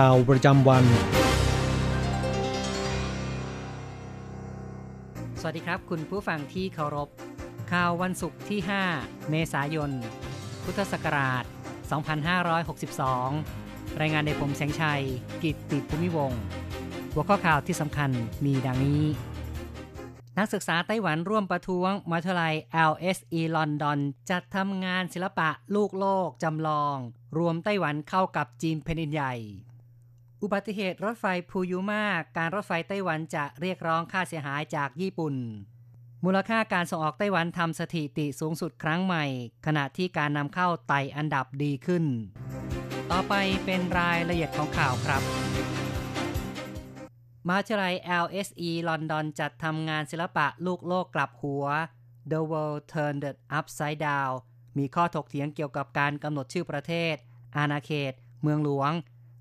ข่าวประจำวัน สวัสดีครับ คุณผู้ฟังที่เคารพ ข่าววันศุกร์ที่ 5 เมษายน พุทธศักราช 2562 รายงานโดยผมแสงชัย กิตติภูมิวงหัวข้อข่าวที่สำคัญมีดังนี้ นักศึกษาไต้หวันร่วมประท้วงมหาวิทยาลัย LSE ลอนดอน จัดทำงานศิลปะลูกโลกจำลอง รวมไต้หวันเข้ากับจีนแผ่นดินใหญ่ อุบัติเหตุรถไฟพูยุมาการรถไฟไต้หวันจะเรียกร้องค่าเสียหายจากญี่ปุ่น มูลค่าการส่งออกไต้หวันทำสถิติสูงสุดครั้งใหม่ ขณะที่การนำเข้าไต่อันดับดีขึ้น ต่อไปเป็นรายละเอียดของข่าวครับมาวิทยาลัย LSE ลอนดอนจัดทำงานศิลปะลูกโลกกลับหัว The World Turned Upside Down มีข้อถกเถียงเกี่ยวกับการกำหนดชื่อประเทศ อาณาเขต เมืองหลวง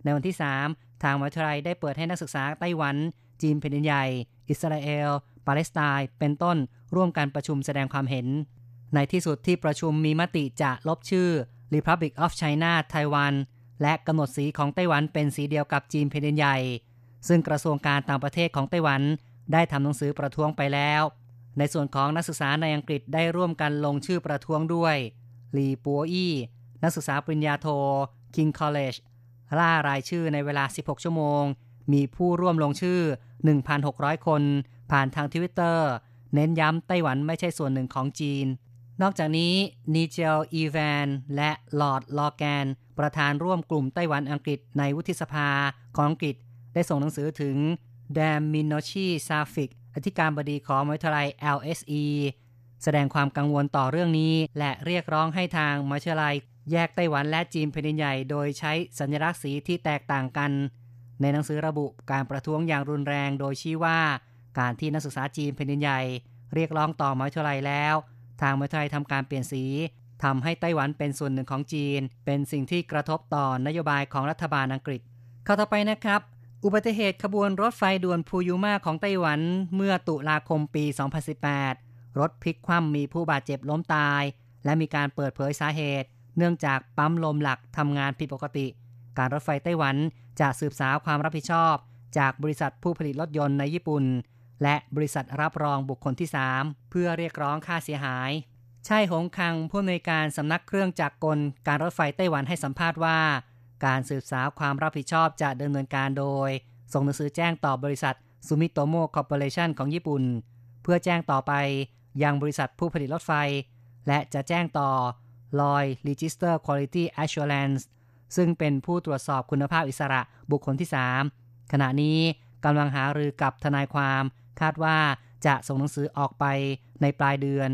ในวันที่3 ทางมหาวิทยาลัยได้เปิดให้นักศึกษาไต้หวัน จีนแผ่นดินใหญ่ อิสราเอล ปาเลสไตน์ เป็นต้น ร่วมกันประชุมแสดงความเห็น ในที่สุดที่ประชุมมีมติจะลบชื่อ Republic of China Taiwan และกำหนดสีของไต้หวันเป็นสีเดียวกับจีนแผ่นดินใหญ่ ซึ่งกระทรวงการต่างประเทศของไต้หวันได้ทำหนังสือประท้วงไปแล้ว ในส่วนของนักศึกษาในอังกฤษได้ร่วมกันลงชื่อประท้วงด้วย ลีปัวอี้ นักศึกษาปริญญาโท King College ล่ารายชื่อในเวลา 16 ชั่วโมง มีผู้ร่วมลงชื่อ 1,600 คน ผ่านทางทวิตเตอร์ เน้นย้ำไต้หวันไม่ใช่ส่วนหนึ่งของจีน นอกจากนี้นีเจลอีแวนและลอร์ดลอแกน ประธานร่วมกลุ่มไต้หวันอังกฤษในวุฒิสภาของอังกฤษ ได้ส่งหนังสือถึง Dame Minouche Shafik อธิการบดีของมหาวิทยาลัย LSE แสดงความกังวลต่อเรื่องนี้ และเรียกร้องให้ทางมหาวิทยาลัย แยกไต้หวันและจีนแผ่นดินใหญ่ โดยใช้สัญลักษณ์สีที่แตกต่างกัน ในหนังสือระบุการประท้วงอย่างรุนแรง โดยชี้ว่า การที่นักศึกษาจีนแผ่นดินใหญ่ เรียกร้องต่อมหาวิทยาลัยแล้ว ทางมหาวิทยาลัยทำการเปลี่ยนสีทำให้ไต้หวันเป็นส่วนหนึ่งของจีน เป็นสิ่งที่กระทบต่อนโยบายของรัฐบาลอังกฤษข้าต่อไปนะครับ อุบัติเหตุขบวนรถไฟด่วนพูยูมาของไต้หวันเมื่อตุลาคมปี 2018 รถพลิกคว่ำมีผู้บาดเจ็บล้มตาย และมีการเปิดเผยสาเหตุ เนื่องจากปั๊มลมหลักทำงานผิดปกติ การรถไฟไต้หวันจะสืบสาวความรับผิดชอบ จากบริษัทผู้ผลิตรถยนต์ในญี่ปุ่น และบริษัทรับรองบุคคลที่ 3 เพื่อเรียกร้องค่าเสียหาย ใช่หงคังผู้อำนวยการสำนักเครื่องจักรกล การรถไฟไต้หวันให้สัมภาษณ์ว่า การสืบสาวความรับผิดชอบจะดำเนินการโดย ส่งหนังสือแจ้งต่อบริษัทซูมิโตโมคอร์ปอเรชันของญี่ปุ่น เพื่อแจ้งต่อไปยังบริษัทผู้ผลิตรถไฟ และจะแจ้งต่อ Lloyd Register Quality Assurance ซึ่งเป็นผู้ตรวจสอบคุณภาพอิสระบุคคลที่ 3 ขณะนี้กำลังหารือกับทนายความ คาดว่าจะส่งหนังสือออกไปในปลายเดือน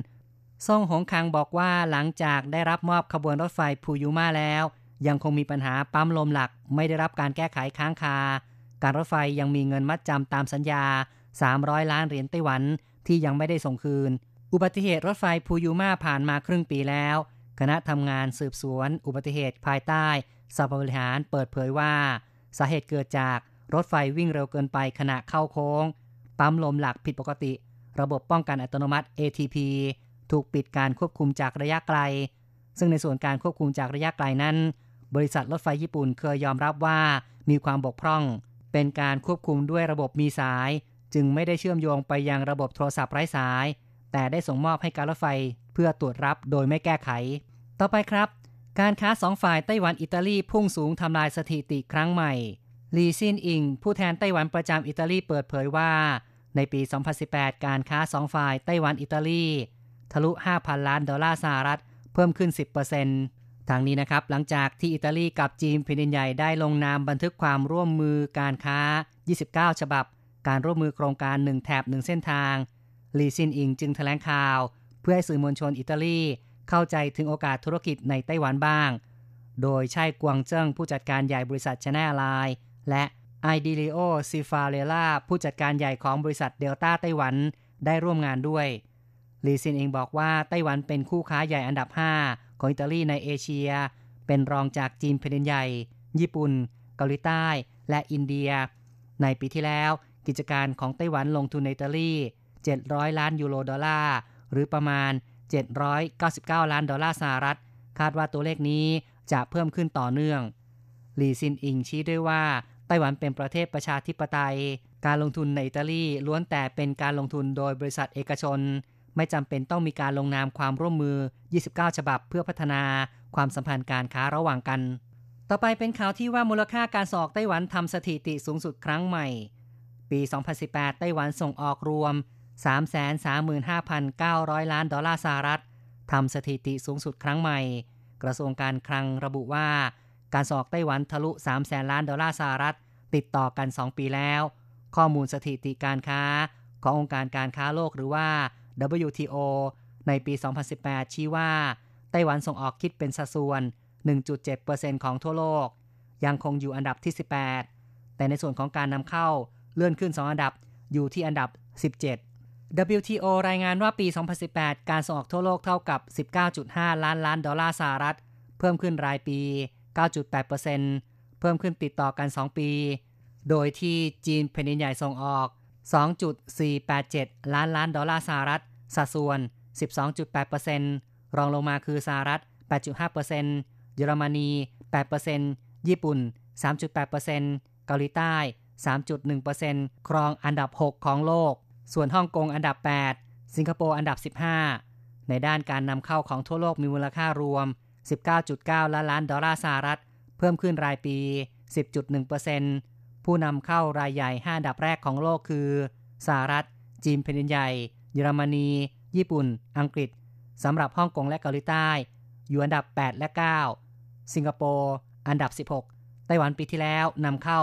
ซ่งหงคังบอกว่าหลังจากได้รับมอบขบวนรถไฟพูยูมาแล้ว ยังคงมีปัญหาปั๊มลมหลักไม่ได้รับการแก้ไขค้างคา การรถไฟยังมีเงินมัดจำตามสัญญา 300 ล้านเหรียญไต้หวันที่ยังไม่ได้ส่งคืน อุบัติเหตุรถไฟพูยูมาผ่านมาครึ่งปีแล้ว คณะทำงานสืบสวนอุบัติเหตุภายใต้สภาบริหารเปิดเผยว่า สาเหตุเกิดจากรถไฟวิ่งเร็วเกินไปขณะเข้าโค้ง ปั๊มลมหลักผิดปกติ ระบบป้องกันอัตโนมัติ ATP ถูกปิดการควบคุมจากระยะไกล ซึ่งในส่วนการควบคุมจากระยะไกลนั้น บริษัทรถไฟญี่ปุ่นเคยยอมรับว่ามีความบกพร่อง เป็นการควบคุมด้วยระบบมีสาย จึงไม่ได้เชื่อมโยงไปยังระบบโทรศัพท์ไร้สาย แต่ได้ส่งมอบให้การรถไฟเพื่อตรวจรับโดยไม่แก้ไข ต่อไปครับ การค้าสองฝ่ายไต้หวันอิตาลีพุ่งสูงทำลายสถิติครั้งใหม่ลีซินอิง ผู้แทนไต้หวันประจำอิตาลีเปิดเผยว่า ในปี 2018 การค้าสองฝ่ายไต้หวันอิตาลี ทะลุ 5,000 ล้านดอลลาร์สหรัฐ เพิ่มขึ้น 10%ทางนี้นะครับ หลังจากที่อิตาลีกับจีนแผ่นใหญ่ได้ลงนามบันทึกความร่วมมือการค้า 29 ฉบับ การร่วมมือโครงการ 1 แถบ 1 เส้นทางลีซินอิงจึงแถลงข่าว เพื่อให้สื่อมวลชนอิตาลี เข้าใจถึงโอกาสธุรกิจในไต้หวันบ้าง โดยใช่กวางเจิ้งผู้จัดการใหญ่บริษัทชแนลไลน์และไอดิลิโอซิฟาเรล่าผู้จัดการใหญ่ของบริษัทเดลต้าไต้หวันได้ร่วมงานด้วยลีซินเองบอกว่าไต้หวันเป็นคู่ค้าใหญ่อันดับ 5 ของอิตาลีในเอเชีย เป็นรองจากจีนแผ่นใหญ่ ญี่ปุ่น เกาหลีใต้ และอินเดีย ในปีที่แล้วกิจการของไต้หวันลงทุนในอิตาลี 700 ล้านยูโรดอลลาร์ หรือประมาณ 799 ล้านดอลลาร์สหรัฐ คาดว่าตัวเลขนี้จะเพิ่มขึ้นต่อเนื่องลีซินอิงชี้ด้วยว่า ไต้หวันเป็นประเทศประชาธิปไตย การลงทุนในอิตาลีล้วนแต่เป็นการลงทุนโดยบริษัทเอกชน ไม่จำเป็นต้องมีการลงนามความร่วมมือ 29 ฉบับเพื่อพัฒนาความสัมพันธ์การค้าระหว่างกัน ต่อไปเป็นข่าวที่ว่ามูลค่าการส่งออกไต้หวันทำสถิติสูงสุดครั้งใหม่ ปี 2018 ไต้หวันส่งออกรวม 335,900 ล้านดอลลาร์สหรัฐทำสถิติสูงสุดครั้งใหม่ กระทรวงการคลังระบุว่า การส่งอกไต้หวันทะลุ3แสนล้านดอลลาร์สหรัฐ ติดต่อกัน 2 ปีแล้ว ข้อมูลสถิติการค้า ขององค์การการค้าโลกหรือว่า WTO ในปี 2018 ชี้ว่า ไต้หวันส่งออกคิดเป็นสัดส่วน 1.7%ของทั่วโลก ยังคงอยู่อันดับที่ 18 แต่ในส่วนของการนำเข้าเลื่อนขึ้น 2 อันดับอยู่ที่อันดับ 17 WTO รายงานว่าปี 2018 การส่งออกทั่วโลกเท่ากับ 19.5 ล้านล้านดอลลาร์สหรัฐ เพิ่มขึ้นรายปี 9.8%เพิ่มขึ้นติดต่อกัน 2 ปี โดยที่จีนแผ่นดินใหญ่ส่งออก 2.487 ล้านล้านดอลลาร์สหรัฐ สัดส่วน 12.8%รองลงมาคือสหรัฐ 8.5%เยอรมนี 8%ญี่ปุ่น 3.8%เกาหลีใต้ 3.1%ครองอันดับ 6 ของโลก ส่วนฮ่องกงอันดับ 8 สิงคโปร์อันดับ 15 ในด้านการนำเข้าของทั่วโลกมีมูลค่ารวม 19.9 ล้านล้านดอลลาร์สหรัฐ เพิ่มขึ้นรายปี 10.1%ผู้นำเข้ารายใหญ่5ดับแรกของโลกคือสหรัฐ จีนแผ่นดินใหญ่ เยอรมนี ญี่ปุ่น อังกฤษสำหรับฮ่องกงและเกาหลีใต้ อยู่อันดับ 8 และ 9 สิงคโปร์อันดับ 16 ไต้หวันปีที่แล้วนำเข้า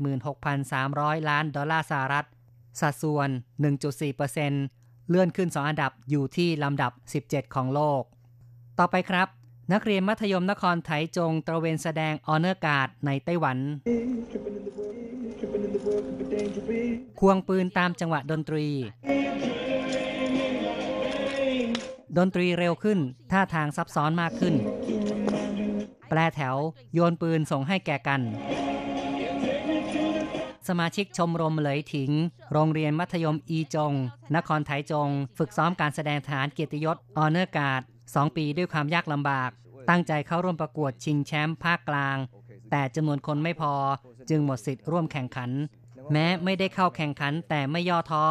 286,300 ล้านดอลลาร์สหรัฐ สัดส่วน 1.4%เลื่อนขึ้น 2 อันดับอยู่ที่ลำดับ 17 ของโลก ต่อไปครับ นักเรียนมัธยมนครไถจงตระเวนแสดงออเนอร์การ์ดในไต้หวัน ควงปืนตามจังหวะดนตรี ดนตรีเร็วขึ้น ท่าทางซับซ้อนมากขึ้น แปลแถว โยนปืนส่งให้แก่กัน สมาชิกชมรมเหลยถิง โรงเรียนมัธยมอีจง นครไถจง ฝึกซ้อมการแสดงฐานเกียรติยศออเนอร์การ์ด2ปีด้วยความยากลำบาก ตั้งใจเข้าร่วมประกวดชิงแชมป์ภาคกลาง แต่จำนวนคนไม่พอจึงหมดสิทธิ์ร่วมแข่งขัน แม้ไม่ได้เข้าแข่งขันแต่ไม่ย่อท้อ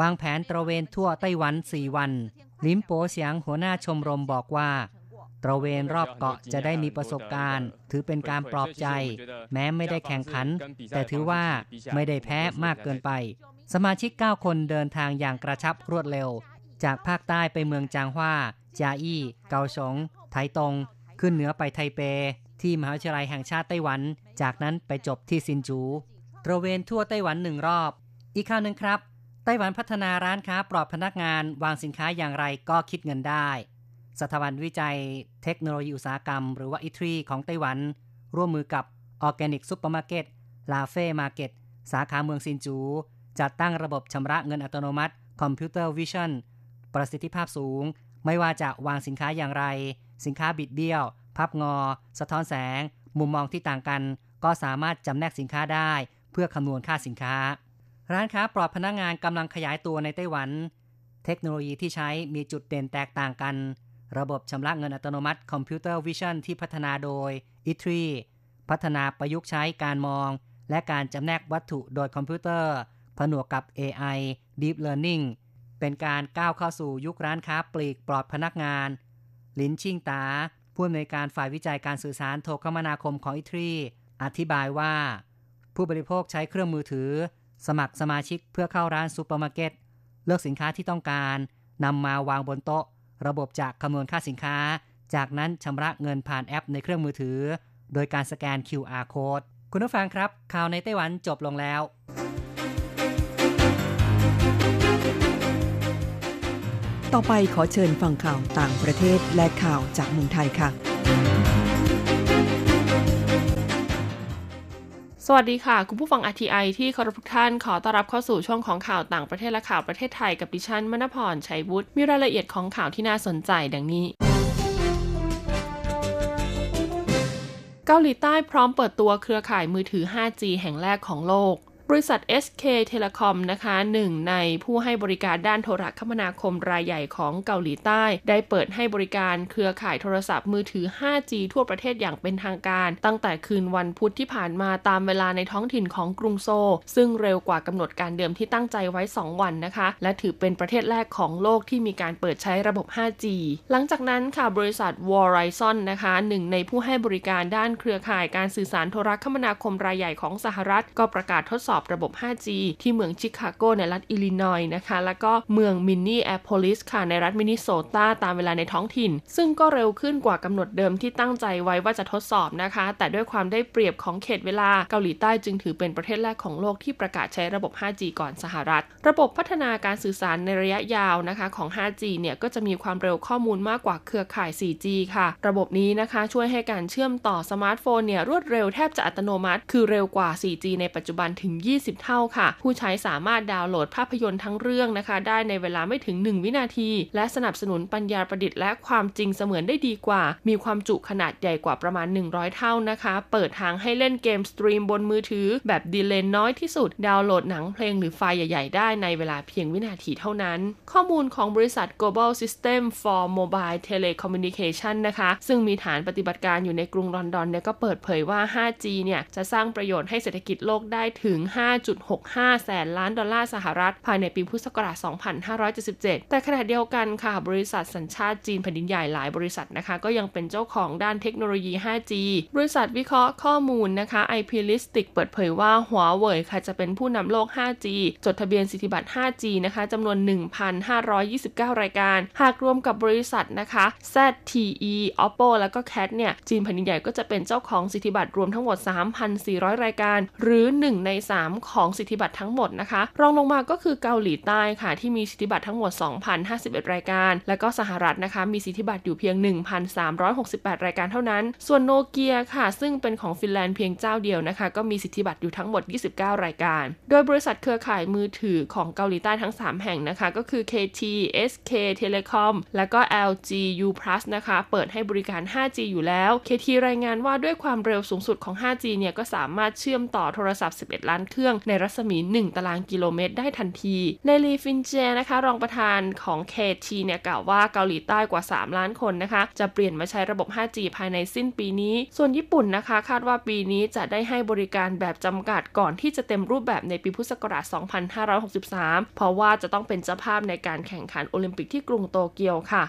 วางแผนตระเวนทั่วไต้หวัน 4 วัน ลิมโปเสียงหัวหน้าชมรมบอกว่า ตระเวนรอบเกาะจะได้มีประสบการณ์ ถือเป็นการปลอบใจ แม้ไม่ได้แข่งขัน แต่ถือว่าไม่ได้แพ้มากเกินไป สมาชิก 9 คนเดินทางอย่างกระชับรวดเร็ว จากภาคใต้ไปเมืองจางฮวาจาอี้ เกาสงไถตง ขึ้นเหนือไปไทเป ที่มหาวิทยาลัยแห่งชาติไต้หวัน จากนั้นไปจบที่ซินจู ตระเวนทั่วไต้หวันหนึ่งรอบ อีกข่าวหนึ่งครับ ไต้หวันพัฒนาร้านค้าปลอดพนักงานวางสินค้าอย่างไรก็คิดเงินได้ สถาบันวิจัยเทคโนโลยีอุตสาหกรรม หรือว่าอิทรีของไต้หวัน ร่วมมือกับออร์แกนิกซูเปอร์มาร์เก็ตลาเฟ่มาร์เก็ตสาขาเมืองซินจู จัดตั้งระบบชำระเงินอัตโนมัติ computer vision ประสิทธิภาพสูง ไม่ว่าจะวางสินค้าอย่างไร สินค้าบิดเบี้ยว พับงอ สะท้อนแสง มุมมองที่ต่างกัน ก็สามารถจำแนกสินค้าได้ เพื่อคำนวณค่าสินค้า ร้านค้าปลอดพนักงานกำลังขยายตัวในไต้หวัน เทคโนโลยีที่ใช้มีจุดเด่นแตกต่างกัน ระบบชำระเงินอัตโนมัติ Computer Vision ที่พัฒนาโดย ITRI พัฒนาประยุกต์ใช้การมอง และการจำแนกวัตถุโดยคอมพิวเตอร์ ผนวกกับ AI Deep Learning เป็นการก้าวเข้าสู่ยุคร้านค้าปลีกปลอดพนักงานลินชิงตา ผู้อำนวยการฝ่ายวิจัยการสื่อสารโทรคมนาคมของ ITRI อธิบายว่า ผู้บริโภคใช้เครื่องมือถือ สมัครสมาชิกเพื่อเข้าร้านซูเปอร์มาร์เก็ตเลือกสินค้าที่ต้องการนำมาวางบนโต๊ะ ระบบจะคำนวณค่าสินค้า จากนั้นชำระเงินผ่านแอปในเครื่องมือถือ โดยการสแกน QR code คุณผู้ฟังครับ ข่าวในไต้หวันจบลงแล้ว ต่อไปขอเชิญฟังข่าวต่างประเทศและข่าวจากเมืองไทยค่ะ สวัสดีค่ะ คุณผู้ฟัง RTI ที่เคารพทุกท่านขอต้อนรับเข้าสู่ช่วงของข่าวต่างประเทศและข่าวประเทศไทยกับดิฉันมณพรชัยวุฒิมีรายละเอียดของข่าวที่น่าสนใจดังนี้ เกาหลีใต้พร้อมเปิดตัวเครือข่ายมือถือ 5G แห่งแรกของโลก บริษัท SK Telecom นะคะหนึ่งในผู้ให้บริการด้านโทรคมนาคมรายใหญ่ของเกาหลีใต้ ได้เปิดให้บริการเครือข่ายโทรศัพท์มือถือ 5G ทั่วประเทศอย่างเป็นทางการ ตั้งแต่คืนวันพุธที่ผ่านมาตามเวลาในท้องถิ่นของกรุงโซลซึ่งเร็วกว่ากำหนดการเดิมที่ตั้งใจไว้ 2 วันนะคะ และถือเป็นประเทศแรกของโลกที่มีการเปิดใช้ระบบ 5G หลังจากนั้นค่ะบริษัท Verizon นะคะหนึ่งในผู้ให้บริการด้านเครือข่ายการสื่อสารโทรคมนาคมรายใหญ่ของสหรัฐ ก็ประกาศทดสอบระบบ 5G ที่เมืองชิคาโกในรัฐอิลลินอยส์นะคะ แล้วก็เมืองมินนีแอโพลิสค่ะในรัฐมินนิโซตาตามเวลาในท้องถิ่น ซึ่งก็เร็วขึ้นกว่ากำหนดเดิมที่ตั้งใจไว้ว่าจะทดสอบนะคะ แต่ด้วยความได้เปรียบของเขตเวลาเกาหลีใต้จึงถือเป็นประเทศแรกของโลกที่ประกาศใช้ระบบ 5G ก่อนสหรัฐ ระบบพัฒนาการสื่อสารในระยะยาวนะคะของ 5G เนี่ยก็จะมีความเร็วข้อมูลมากกว่าเครือข่าย 4G ค่ะ ระบบนี้นะคะช่วยให้การเชื่อมต่อสมาร์ทโฟนเนี่ยรวดเร็วแทบจะอัตโนมัติ คือเร็วกว่า 4G ในปัจจุบันถึง20 เท่าค่ะ ผู้ใช้สามารถดาวน์โหลดภาพยนตร์ทั้งเรื่องนะคะ ได้ในเวลาไม่ถึง 1 วินาที และสนับสนุนปัญญาประดิษฐ์และความจริงเสมือนได้ดีกว่า มีความจุขนาดใหญ่กว่าประมาณ 100 เท่านะคะ เปิดทางให้เล่นเกม stream บนมือถือ แบบ delay น้อยที่สุด ดาวน์โหลดหนังเพลงหรือไฟล์ใหญ่ ๆ ได้ในเวลาเพียงวินาทีเท่านั้น ข้อมูลของบริษัท Global System for Mobile Telecommunication นะคะ ซึ่งมีฐานปฏิบัติการอยู่ในกรุงลอนดอนเนี่ยก็เปิดเผยว่า 5G เนี่ยจะสร้างประโยชน์ให้เศรษฐกิจโลกได้ถึง5.65 แสนล้านดอลลาร์สหรัฐ ภายในปีพุทธศักราช 2577 แต่ขณะเดียวกันค่ะ บริษัทสัญชาติจีนแผ่นดินใหญ่หลายบริษัทนะคะ ก็ยังเป็นเจ้าของด้านเทคโนโลยี 5G บริษัทวิเคราะห์ข้อมูลนะคะ IP Listic เปิดเผยว่าหัวเว่ยค่ะจะเป็นผู้นำโลก 5G จดทะเบียนสิทธิบัตร 5G นะคะจำนวน 1,529 รายการ หากรวมกับบริษัทนะคะ ZTE Oppo แล้วก็ CAT เนี่ยจีนแผ่นดินใหญ่ก็จะเป็นเจ้าของสิทธิบัตรรวมทั้งหมด 3,400 รายการ หรือ 1 ใน 3ของสิทธิบัตรทั้งหมดนะคะ รองลงมาก็คือเกาหลีใต้ค่ะ ที่มีสิทธิบัตรทั้งหมด 2,051 รายการ และก็สหรัฐนะคะ มีสิทธิบัตรอยู่เพียง 1,368 รายการเท่านั้น ส่วนโนเกียค่ะ ซึ่งเป็นของฟินแลนด์เพียงเจ้าเดียวนะคะ ก็มีสิทธิบัตรอยู่ทั้งหมด 29 รายการ โดยบริษัทเครือข่ายมือถือของเกาหลีใต้ทั้ง 3 แห่งนะคะ ก็คือ KT SK Telecom และก็ LG U+ นะคะ เปิดให้บริการ 5G อยู่แล้ว KT รายงานว่าด้วยความเร็วสูงสุดของ 5G เนี่ยก็สามารถเชื่อมต่อโทรศัพท์ 11 ล้านเครื่องในรัศมี 1 ตารางกิโลเมตรได้ทันทีในลีฟินเจนะคะ รองประธานของ KT เนี่ยกล่าวว่าเกาหลีใต้กว่า 3 ล้านคนนะคะ จะเปลี่ยนมาใช้ระบบ 5G ภายในสิ้นปีนี้ ส่วนญี่ปุ่นนะคะ คาดว่าปีนี้จะได้ให้บริการแบบจำกัดก่อนที่จะเต็มรูปแบบในปีพุทธศักราช 2563 เพราะว่าจะต้องเป็นเจ้าภาพในการแข่งขันโอลิมปิกที่กรุงโตเกียวค่ะ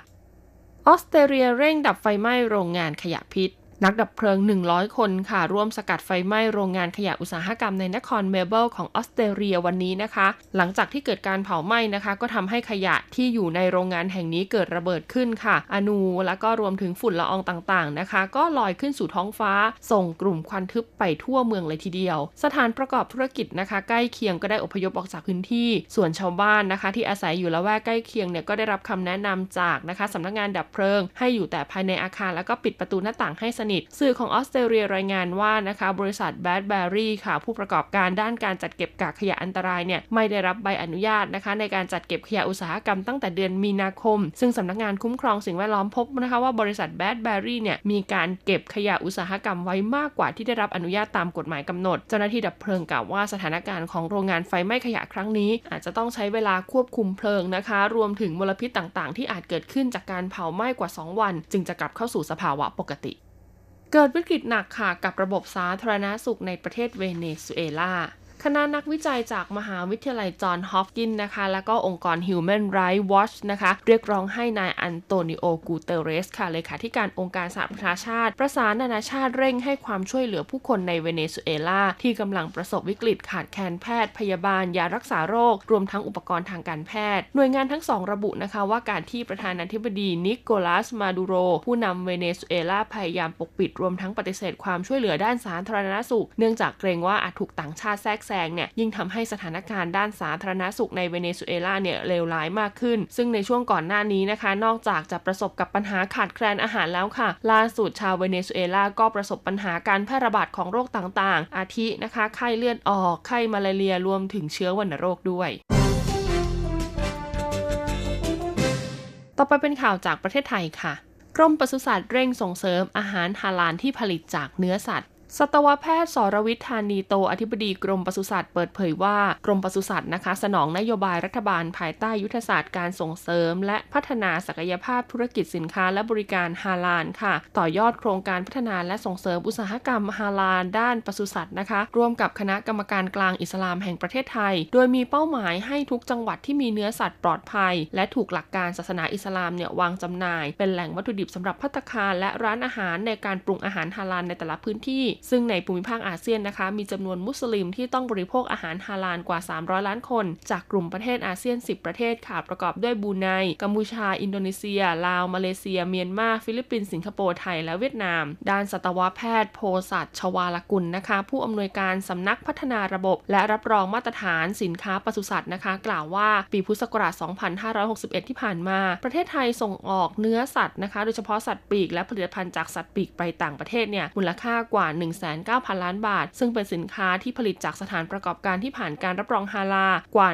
ออสเตรเลียเร่งดับไฟไหม้โรงงานขยะพิษ นักดับเพลิง 100 คนค่ะ ร่วมสกัดไฟไหม้โรงงานขยะอุตสาหกรรมในนครเมลเบิร์นของออสเตรเลียวันนี้นะคะ หลังจากที่เกิดการเผาไหม้นะคะ ก็ทำให้ขยะที่อยู่ในโรงงานแห่งนี้เกิดระเบิดขึ้นค่ะ อณูแล้วก็รวมถึงฝุ่นละอองต่างๆนะคะ ก็ลอยขึ้นสู่ท้องฟ้า ส่งกลุ่มควันทึบไปทั่วเมืองเลยทีเดียว สถานประกอบธุรกิจนะคะ ใกล้เคียงก็ได้อพยพออกจากพื้นที่ ส่วนชาวบ้านนะคะ ที่อาศัยอยู่ละแวกใกล้เคียงเนี่ยก็ได้รับคำแนะนำจากนะคะสำนักงานดับเพลิง ให้อยู่แต่ภายในอาคารแล้วก็ปิดประตูหน้าต่างให้สนิทสื่อของออสเตรเลียรายงานว่านะคะบริษัทแบดแบรี่ค่ะ ผู้ประกอบการด้านการจัดเก็บกากขยะอันตรายเนี่ยไม่ได้รับใบอนุญาตนะคะ ในการจัดเก็บขยะอุตสาหกรรมตั้งแต่เดือนมีนาคม ซึ่งสำนักงานคุ้มครองสิ่งแวดล้อมพบนะคะว่าบริษัทแบดแบรี่เนี่ยมีการเก็บขยะอุตสาหกรรมไว้มากกว่าที่ได้รับอนุญาตตามกฎหมายกำหนด เจ้าหน้าที่ดับเพลิงกล่าวว่าสถานการณ์ของโรงงานไฟไหม้ขยะครั้งนี้ อาจจะต้องใช้เวลาควบคุมเพลิงนะคะ รวมถึงมลพิษต่างๆ ที่อาจเกิดขึ้นจากการเผาไหม้กว่า 2 วัน จึงจะกลับเข้าสู่สภาวะปกติ เกิดวิกฤตหนักค่ะกับระบบสาธารณาสุขในประเทศเวเนซุเอลา คณะนักวิจัยจากมหาวิทยาลัยจอห์นฮอปกินส์นะคะ แล้วก็องค์กร Human Rights Watch นะคะ เรียกร้องให้นายอันโตนิโอกูเตเรสค่ะเลขาธิการองค์การสหประชาชาติ ประสานนานาชาติเร่งให้ความช่วยเหลือผู้คนในเวเนซุเอลา ที่กำลังประสบวิกฤตขาดแคลนแพทย์ พยาบาล ยารักษาโรค รวมทั้งอุปกรณ์ทางการแพทย์ หน่วยงานทั้งสองระบุนะคะว่าการที่ประธานาธิบดีนิโคลัสมาดูโร ผู้นำเวเนซุเอลาพยายามปกปิดรวมทั้งปฏิเสธความช่วยเหลือด้านสาธารณสุข เนื่องจากเกรงว่าอาจถูกต่างชาติแทรกแซงเนี่ยยิ่งทำให้สถานการณ์ด้านสาธารณสุขในเวเนซุเอลาเนี่ยเลวร้ายมากขึ้น ซึ่งในช่วงก่อนหน้านี้นะคะ นอกจากจะประสบกับปัญหาขาดแคลนอาหารแล้วค่ะ ล่าสุดชาวเวเนซุเอลาก็ประสบปัญหาการแพร่ระบาดของโรคต่างๆ อาทินะคะไข้เลือดออกไข้มาลาเรียรวมถึงเชื้อวัณโรคด้วยต่อไปเป็นข่าวจากประเทศไทยค่ะ กรมปศุสัตว์เร่งส่งเสริมอาหารฮาลาลที่ผลิตจากเนื้อสัตว์ สัตวแพทย์สรวิทธานีโตอธิบดีกรมปศุสัตว์เปิดเผยว่ากรมปศุสัตว์นะคะ สนองนโยบายรัฐบาลภายใต้ยุทธศาสตร์การส่งเสริม และพัฒนาศักยภาพธุรกิจสินค้าและบริการฮาลาลค่ะ ต่อยอดโครงการพัฒนาและส่งเสริมอุตสาหกรรมฮาลาลด้านปศุสัตว์นะคะ ร่วมกับคณะกรรมการกลางอิสลามแห่งประเทศไทย โดยมีเป้าหมายให้ทุกจังหวัดที่มีเนื้อสัตว์ปลอดภัย และถูกหลักการศาสนาอิสลามเนี่ยวางจำหน่าย เป็นแหล่งวัตถุดิบสำหรับพัตคารและร้านอาหารในการปรุงอาหารฮาลาลในแต่ละพื้นที่ซึ่งในภูมิภาคอาเซียนนะคะ มีจำนวนมุสลิมที่ต้องบริโภคอาหารฮาลาลกว่า 300 ล้านคน จากกลุ่มประเทศอาเซียน 10 ประเทศค่ะ ประกอบด้วยบรูไน กัมพูชา อินโดนีเซีย ลาว มาเลเซีย เมียนมา ฟิลิปปินส์ สิงคโปร์ ไทย และเวียดนาม ด้านสัตวแพทย์ โพสัตชวาลกุลนะคะ ผู้อำนวยการสำนักพัฒนาระบบ และรับรองมาตรฐานสินค้าปศุสัตว์นะคะ กล่าวว่าปีพุทธศักราช 2561 ที่ผ่านมา ประเทศไทยส่งออกเนื้อสัตว์นะคะ โดยเฉพาะสัตว์ปีกและผลิตภัณฑ์จากสัตว์ปีกไปต่างประเทศเนี่ย มูลค่ากว่า19,000 ล้านบาท ซึ่งเป็นสินค้าที่ผลิตจากสถานประกอบการที่ผ่านการรับรองฮาลากว่า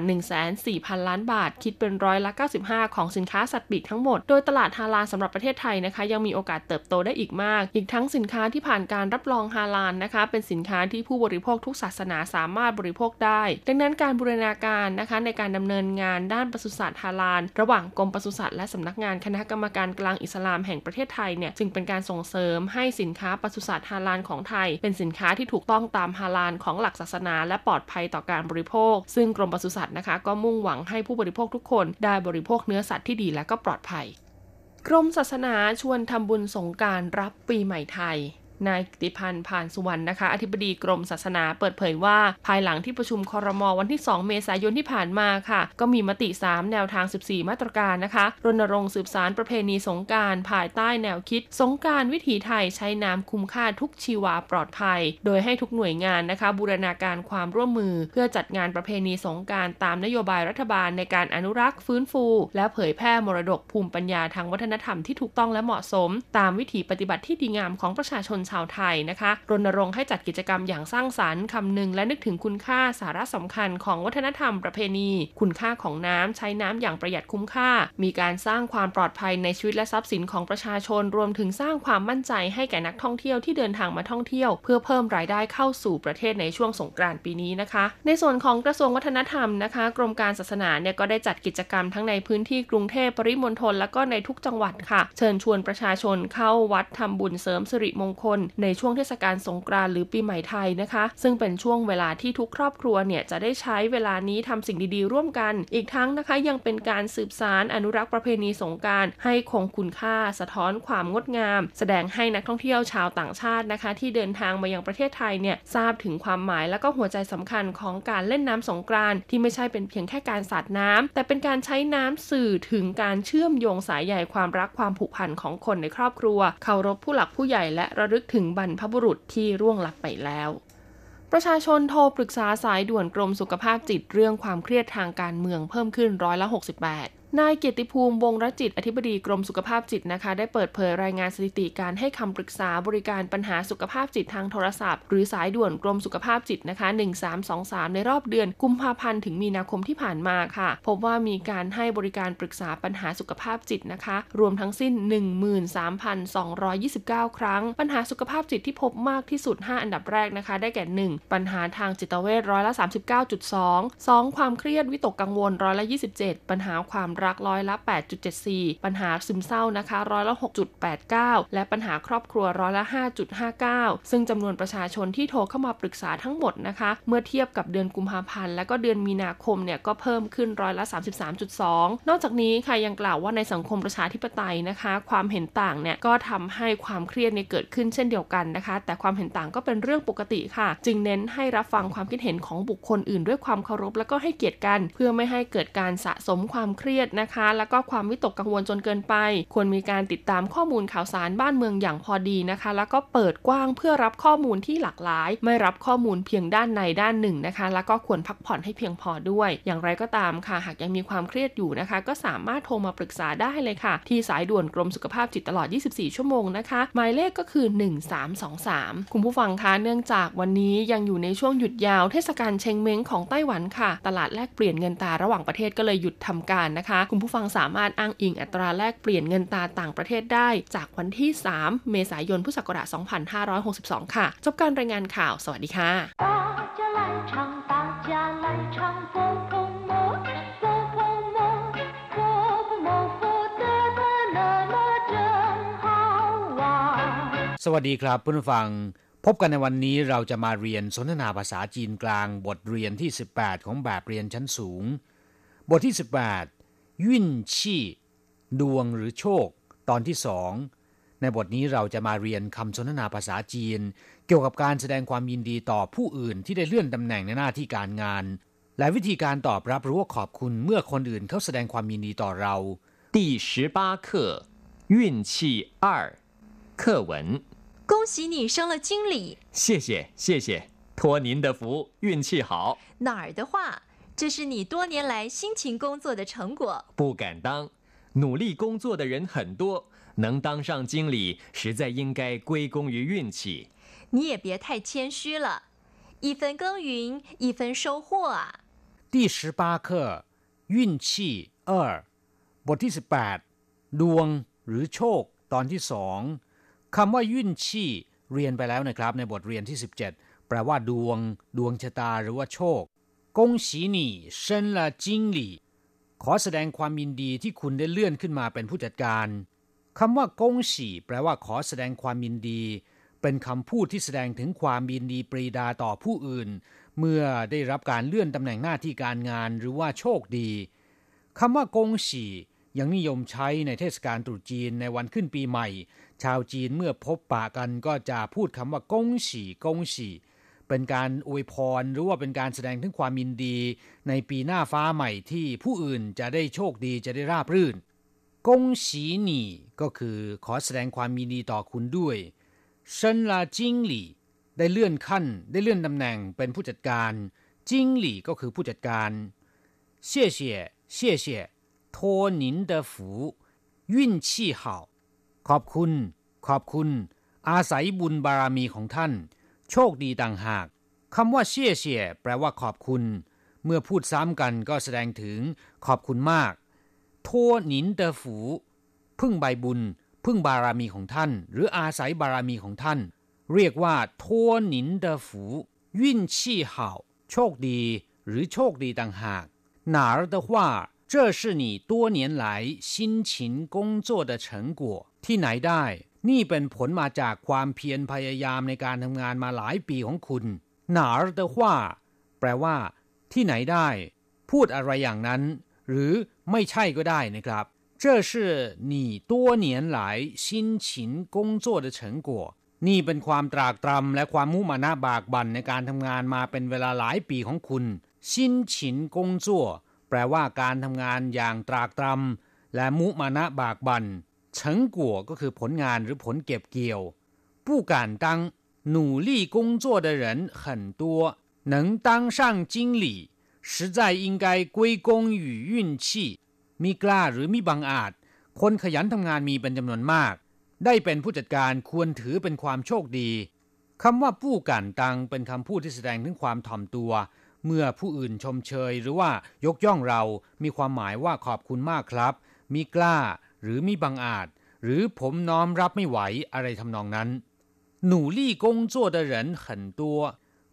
1,400,000 ล้านบาท คิดเป็นร้อยละ 95 ของสินค้าสัตว์ปีกทั้งหมด โดยตลาดฮาลาสำหรับประเทศไทยนะคะ ยังมีโอกาสเติบโตได้อีกมาก อีกทั้งสินค้าที่ผ่านการรับรองฮาลาลนะคะ เป็นสินค้าที่ผู้บริโภคทุกศาสนาสามารถบริโภคได้ ดังนั้นการบูรณาการนะคะในการดำเนินงานด้านปศุสัตว์ฮาลาลระหว่างกรมปศุสัตว์และสำนักงานคณะกรรมการกลางอิสลามแห่งประเทศไทยเนี่ยจึงเป็นการส่งเสริมให้สินค้าปศุสัตว์ฮาลาลของไทยเป็นสินค้าที่ถูกต้องตามฮาลาลของหลักศาสนา และปลอดภัยต่อการบริโภค ซึ่งกรมปศุสัตว์นะคะ ก็มุ่งหวังให้ผู้บริโภคทุกคนได้บริโภคเนื้อสัตว์ที่ดีและก็ปลอดภัยกรมศาสนาชวนทำบุญสงการรับปีใหม่ไทย นายกิติพันธ์ผ่านสุวรรณนะคะ อธิบดีกรมศาสนาเปิดเผยว่า ภายหลังที่ประชุมคอรมอวันที่ 2 เมษายนที่ผ่านมาค่ะ ก็มีมติ 3 แนวทาง 14 มาตรการนะคะ รณรงค์สืบสารประเพณีสงการภายใต้แนวคิด สงการวิถีไทยใช้น้ำคุ้มค่าทุกชีวาปลอดภัย โดยให้ทุกหน่วยงานนะคะ บูรณาการความร่วมมือ เพื่อจัดงานประเพณีสงการตามนโยบายรัฐบาลในการอนุรักษ์ฟื้นฟู และเผยแพร่มรดกภูมิปัญญาทางวัฒนธรรมที่ถูกต้องและเหมาะสม ตามวิถีปฏิบัติที่ดีงามของประชาชนชาวไทยนะคะ รณรงค์ให้จัดกิจกรรมอย่างสร้างสารรค์คำนึงและนึกถึงคุณค่าสาระสำคัญของวัฒนธรรมประเพณี คุณค่าของน้ำใช้น้ำอย่างประหยัดคุ้มค่า มีการสร้างความปลอดภัยในชีวิตและทรัพย์สินของประชาชน รวมถึงสร้างความมั่นใจให้แก่นักท่องเที่ยวที่เดินทางมาท่องเที่ยว เพื่อเพิ่มรายได้เข้าสู่ประเทศในช่วงสงกรานต์ปีนี้นะคะ ในส่วนของกระทรวงวัฒนธรรมนะคะ กรมการศาสนาเนี่ยก็ได้จัดกิจกรรมทั้งในพื้นที่กรุงเทพปริมณฑลและก็ในทุกจังหวัดค่ะ เชิญชวนประชาชนเข้าวัดทำบุญเสริมสิริมงคลในช่วงเทศกาลสงกรานต์หรือปีใหม่ไทยนะคะ ซึ่งเป็นช่วงเวลาที่ทุกครอบครัวเนี่ยจะได้ใช้เวลานี้ทำสิ่งดีๆ ร่วมกัน อีกทั้งนะคะยังเป็นการสืบสารอนุรักษ์ประเพณีสงการให้คงคุณค่าสะท้อนความงดงาม แสดงให้นักท่องเที่ยวชาวต่างชาตินะคะ ที่เดินทางมายังประเทศไทยเนี่ยทราบถึงความหมายและก็หัวใจสำคัญของการเล่นน้ำสงกรานต์ที่ไม่ใช่เป็นเพียงแค่การสาดน้ำแต่เป็นการใช้น้ำสื่อถึงการเชื่อมโยงสายใยความรักความผูกพันของคนในครอบครัว เคารพผู้หลักผู้ใหญ่และระลึกถึงบรรพบุรุษที่ร่วงลับไปแล้ว ประชาชนโทรปรึกษาสายด่วนกรมสุขภาพจิตเรื่องความเครียดทางการเมืองเพิ่มขึ้นร้อยละ 68 นายเกียรติภูมิวงรจิต อธิบดีกรมสุขภาพจิตนะคะ ได้เปิดเผยรายงานสถิติการให้คำปรึกษาบริการปัญหาสุขภาพจิตทางโทรศัพท์ หรือสายด่วนกรมสุขภาพจิตนะคะ 1323 ในรอบเดือนกุมภาพันธ์ถึงมีนาคมที่ผ่านมาค่ะ พบว่ามีการให้บริการปรึกษาปัญหาสุขภาพจิตนะคะ รวมทั้งสิ้น 13,229 ครั้ง ปัญหาสุขภาพจิตที่พบมากที่สุด 5 อันดับแรกนะคะ ได้แก่ 1 ปัญหาทางจิตเวชร้อยละ39.2 2 ความเครียดวิตกกังวลร้อยละ27 ปัญหาความรกร้อยละ 8.74 ปัญหาซึมเศร้านะคะร้อยละ 6.89 และปัญหาครอบครัวร้อยละ 5.59 ซึ่งจำนวนประชาชนที่โทรเข้ามาปรึกษาทั้งหมดนะคะ เมื่อเทียบกับเดือนกุมภาพันธ์และก็เดือนมีนาคมเนี่ยก็เพิ่มขึ้นร้อยละ 33.2 นอกจากนี้ค่ะยังกล่าวว่าในสังคมประชาธิปไตยนะคะ ความเห็นต่างเนี่ยก็ทำให้ความเครียดเนี่ยเกิดขึ้นเช่นเดียวกันนะคะ แต่ความเห็นต่างก็เป็นเรื่องปกติค่ะ จึงเน้นให้รับฟังความคิดเห็นของบุคคลอื่น ด้วยความเคารพและก็ให้เกียรติกัน เพื่อไม่ให้เกิดการสะสมความเครียดนะคะ แล้วก็ความวิตกกังวลจนเกินไป ควรมีการติดตามข้อมูลข่าวสารบ้านเมืองอย่างพอดีนะคะ แล้วก็เปิดกว้างเพื่อรับข้อมูลที่หลากหลาย ไม่รับข้อมูลเพียงด้านในด้านหนึ่งนะคะ แล้วก็ควรพักผ่อนให้เพียงพอด้วย อย่างไรก็ตามค่ะ หากยังมีความเครียดอยู่นะคะ ก็สามารถโทรมาปรึกษาได้เลยค่ะ ที่สายด่วนกรมสุขภาพจิตตลอด 24 ชั่วโมงนะคะ หมายเลขก็คือ 1323 คุณผู้ฟังคะ เนื่องจากวันนี้ยังอยู่ในช่วงหยุดยาวเทศกาลเชงเม้งของไต้หวันค่ะ ตลาดแลกเปลี่ยนเงินตาระหว่างประเทศก็เลยหยุดทำการนะคะคุณผู้ฟังสามารถอ้างอิงอัตราแลกเปลี่ยนเงินตาต่างประเทศได้จากวันที่ 3 เมษายนพุทธศักราช 2562 ค่ะ จบการรายงานข่าว สวัสดีค่ะสวัสดีครับเพื่อนฟัง พบกันในวันนี้เราจะมาเรียนสนทนาภาษาจีนกลาง บทเรียนที่ 18 ของแบบเรียนชั้นสูง บทที่ 18 ยุ่นชี่ดวงหรือโชค ตอนที่สองในบทนี้เราจะมาเรียนคำสนทนาภาษาจีน เกี่ยวกับการแสดงความยินดีต่อผู้อื่นที่ได้เลื่อนตำแหน่งในหน้าที่การงาน และวิธีการตอบรับหรือว่าขอบคุณเมื่อคนอื่นเขาแสดงความยินดีต่อเรา 第十八课运气二课文。恭喜你升了经理，谢谢谢谢，托您的福，运气好。哪儿的话， 这是你多年来辛勤工作的成果。不敢当，努力工作的人很多，能当上经理，实在应该归功于运气。你也别太谦虚了，一分耕耘一分收获啊。第十八课运气二บทที่ 18 ดวงหรือโชค ตอนที่สองคำว่ายุ่นชี่เรียนไปแล้วนะครับ ในบทเรียนที่ 17 แปลว่าดวง ดวงชะตาหรือว่าโชค กงสีหนี่เซินละจิงหลี่ขอแสดงความยินดีที่คุณได้เลื่อนขึ้นมาเป็นผู้จัดการคำว่ากงสีแปลว่าขอแสดงความยินดี เป็นคำพูดที่แสดงถึงความยินดีปรีดาต่อผู้อื่น เมื่อได้รับการเลื่อนตำแหน่งหน้าที่การงานหรือว่าโชคดีคำว่ากงสียังนิยมใช้ในเทศกาลตรุษจีนในวันขึ้นปีใหม่ ชาวจีนเมื่อพบปะกันก็จะพูดคำว่ากงสีกงสี เป็นการอวยพรหรือว่าเป็นการแสดงถึงความยินดี ในปีหน้าฟ้าใหม่ที่ผู้อื่นจะได้โชคดีจะได้ราบรื่นกงสีหนีก็คือขอแสดงความยินดีต่อคุณด้วยเซินลาจิงหลี่ได้เลื่อนขั้น ได้เลื่อนตำแหน่งเป็นผู้จัดการ จิงหลี่ก็คือผู้จัดการเชี่ยเชี่ยเชี่ยเชี่ยทนินเนชี่เห่ขอบคุณ ขอบคุณ อาศัยบุญบารมีของท่าน โชคดีต่างหากคำว่าเชี่ยเชี่ยแปลว่าขอบคุณ เมื่อพูดซ้ำกันก็แสดงถึง ขอบคุณมากทั่วหนินเตอฝูพึ่งใบบุญ พึ่งบารมีของท่าน หรืออาศัยบารมีของท่าน เรียกว่าทั่วหนินเตอฝูยุ่นชี่เห่าโชคดี หรือโชคดีต่างหาก哪儿的话这是你多年来辛勤工作的成果ที่ไหนได้ นี่เป็นผลมาจากความเพียรพยายามในการทำงานมาหลายปีของคุณหนาเตว่าแปลว่า ที่ไหนได้ พูดอะไรอย่างนั้น หรือไม่ใช่ก็ได้นะครับ这是你多年来辛勤工作的成果นี่เป็นความตรากตรำและความมุมานะบากบั่นในการทำงานมาเป็นเวลาหลายปีของคุณ辛勤工作แปลว่าการทำงานอย่างตรากตรำและมุมานะบากบัน่ น成果ก็คือผลงานหรือผลเก็บเกี่ยว不敢当努力工作的人很多能当上经理实在应该归功于运气มีกล้าหรือมีบังอาจ คนขยันทำงานมีเป็นจำนวนมาก ได้เป็นผู้จัดการควรถือเป็นความโชคดีคำว่าผู้กันตังเป็นคำพูดที่แสดงถึงความถ่อมตัว เมื่อผู้อื่นชมเชยหรือว่ายกย่องเรา มีความหมายว่าขอบคุณมากครับ มีกล้า หรือมีบังอาจ หรือผมน้อมรับไม่ไหวอะไรทำนองนั้นหนูลี่กงจั่ว的人很多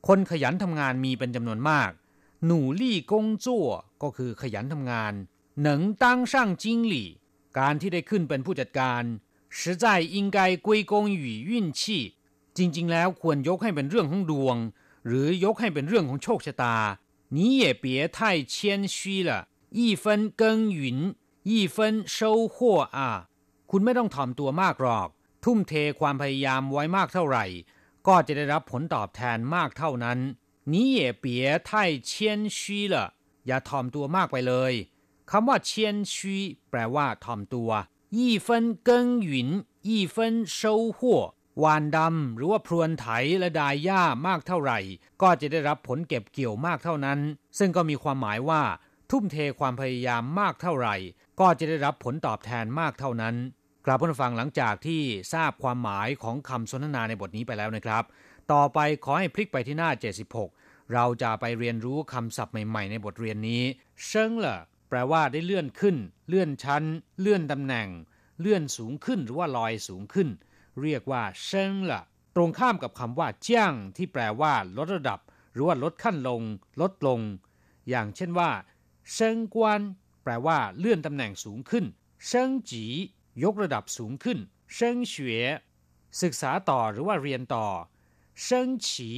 คนขยันทำงานมีเป็นจำนวนมากหนูลี่กงจั่วก็คือขยันทำงาน 能当上经理การที่ได้ขึ้นเป็นผู้จัดการ实在应该归功于运气จริงๆ แล้วควรยกให้เป็นเรื่องของดวง หรือยกให้เป็นเรื่องของโชคชะตา你也别太谦虚了一分耕耘 ยี่เฟินโชว์ขั่วอาคุณไม่ต้องถ่อมตัวมากหรอก ทุ่มเทความพยายามไว้มากเท่าไหร่ ก็จะได้รับผลตอบแทนมากเท่านั้นนี่เย่เปีอย่าถ่อมตัวมากไปเลยคำว่าเชียนชีแปลว่าถ่อมตัวยี่เฟินเกิงหยินยี่ฟินเซาขั่ววานดำหรือว่าพรวนไถและดายหญ้ามากเท่าไหร่ ก็จะได้รับผลเก็บเกี่ยวมากเท่านั้น ซึ่งก็มีความหมายว่า ทุ่มเทความพยายามมากเท่าไหร่ ก็จะได้รับผลตอบแทนมากเท่านั้นกลับผู้ฟังหลังจากที่ทราบความหมายของคำสนทนาในบทนี้ไปแล้วนะครับ ต่อไปขอให้พลิกไปที่หน้า 76 เราจะไปเรียนรู้คำศัพท์ใหม่ๆ ในบทเรียนนี้เชิงเหรอแปลว่าได้เลื่อนขึ้น เลื่อนชั้น เลื่อนตำแหน่ง เลื่อนสูงขึ้นหรือว่าลอยสูงขึ้น เรียกว่าเชิงละตรงข้ามกับคำว่าเจ้างที่แปลว่าลดระดับ หรือว่าลดขั้นลง ลดลง อย่างเช่นว่าเชิงกวน แปลว่าเลื่อนตำแหน่งสูงขึ้น เชิงจียกระดับสูงขึ้น เชิงเฉวศึกษาต่อหรือว่าเรียนต่อ เชิงฉี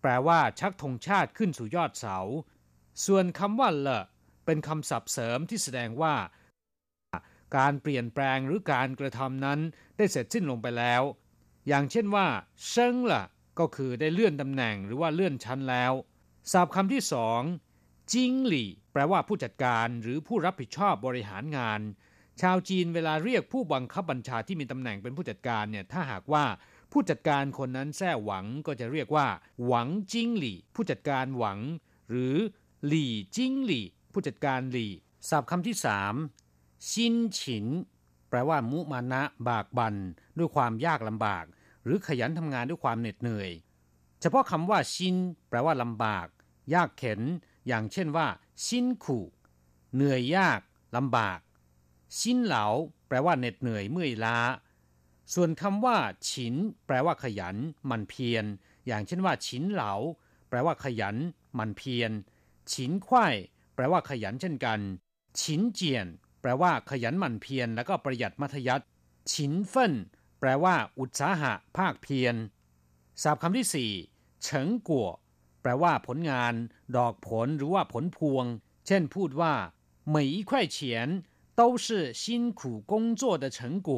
แปลว่าชักธงชาติขึ้นสู่ยอดเสา ส่วนคำว่าเลเป็นคำศัพท์เสริมที่แสดงว่า การเปลี่ยนแปลงหรือการกระทำนั้นได้เสร็จสิ้นลงไปแล้ว อย่างเช่นว่า เชิงละก็คือได้เลื่อนตำแหน่งหรือว่าเลื่อนชั้นแล้วศัพท์คำที่สอง จิงหลี่ แปลว่าผู้จัดการหรือผู้รับผิดชอบบริหารงาน ชาวจีนเวลาเรียกผู้บังคับบัญชาที่มีตำแหน่งเป็นผู้จัดการเนี่ยถ้าหากว่าผู้จัดการคนนั้นแท้หวังก็จะเรียกว่า หวังจิงหลี่ ผู้จัดการหวัง หรือหลี่จิงหลี่ ผู้จัดการหลี่ศัพท์คำที่สามชินฉิน แปลว่า มุมานะ บากบันด้วยความยากลำบาก หรือขยันทำงานด้วยความเหน็ดเหนื่อย เฉพาะคำว่าชินแปลว่าลำบาก ยากเข็น อย่างเช่นว่าชินขู่เหนื่อยยากลำบาก ชินเหลาแปลว่าเหน็ดเหนื่อยเมื่อยล้า ส่วนคำว่า ฉิน แปลว่าขยัน มันเพียรอย่างเช่นว่า ฉินเหลาแปลว่าขยัน มันเพียรฉินควายแปลว่าขยันเช่นกัน ฉินเจียน แปลว่าขยันมันเพียรแล้วก็ประหยัดมัธยัติฉินเฟินแปลว่า อุตสาหะ ภาคเพียรศัพท์คำที่สี่เฉิงกัว แปลว่าผลงาน ดอกผลหรือว่าผลพวง เช่นพูดว่า每一块钱都是辛苦工作的成果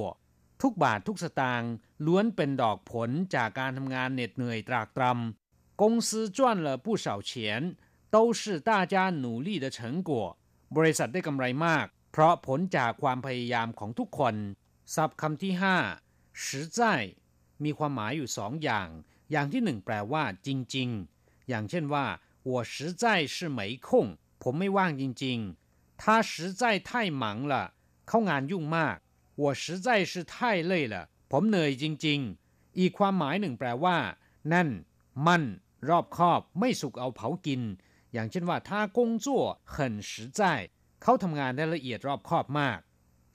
ทุกบาททุกสตางค์ล้วนเป็นดอกผลจากการทำงานเหน็ดเหนื่อยตรากตรำ公司赚了不少钱都是大家努力的成果บริษัทได้กำไรมาก เพราะผลจากความพยายามของทุกคนศัพท์คำที่ห้า实在มีความหมายอยู่สองอย่าง อย่างที่หนึ่งแปลว่า จริง ๆ อย่างเช่นว่า我实在是没空ผมไม่ว่างจริงๆ他实在太忙了เข้างานยุ่งมาก我实在是太累了ผมเหนื่อยจริงๆ อีกความหมายหนึ่งแปลว่า นั่น มั่น รอบคอบ ไม่สุกเอาเผากิน อย่างเช่นว่า他工作很实在เขาทำงานได้ละเอียดรอบคอบมาก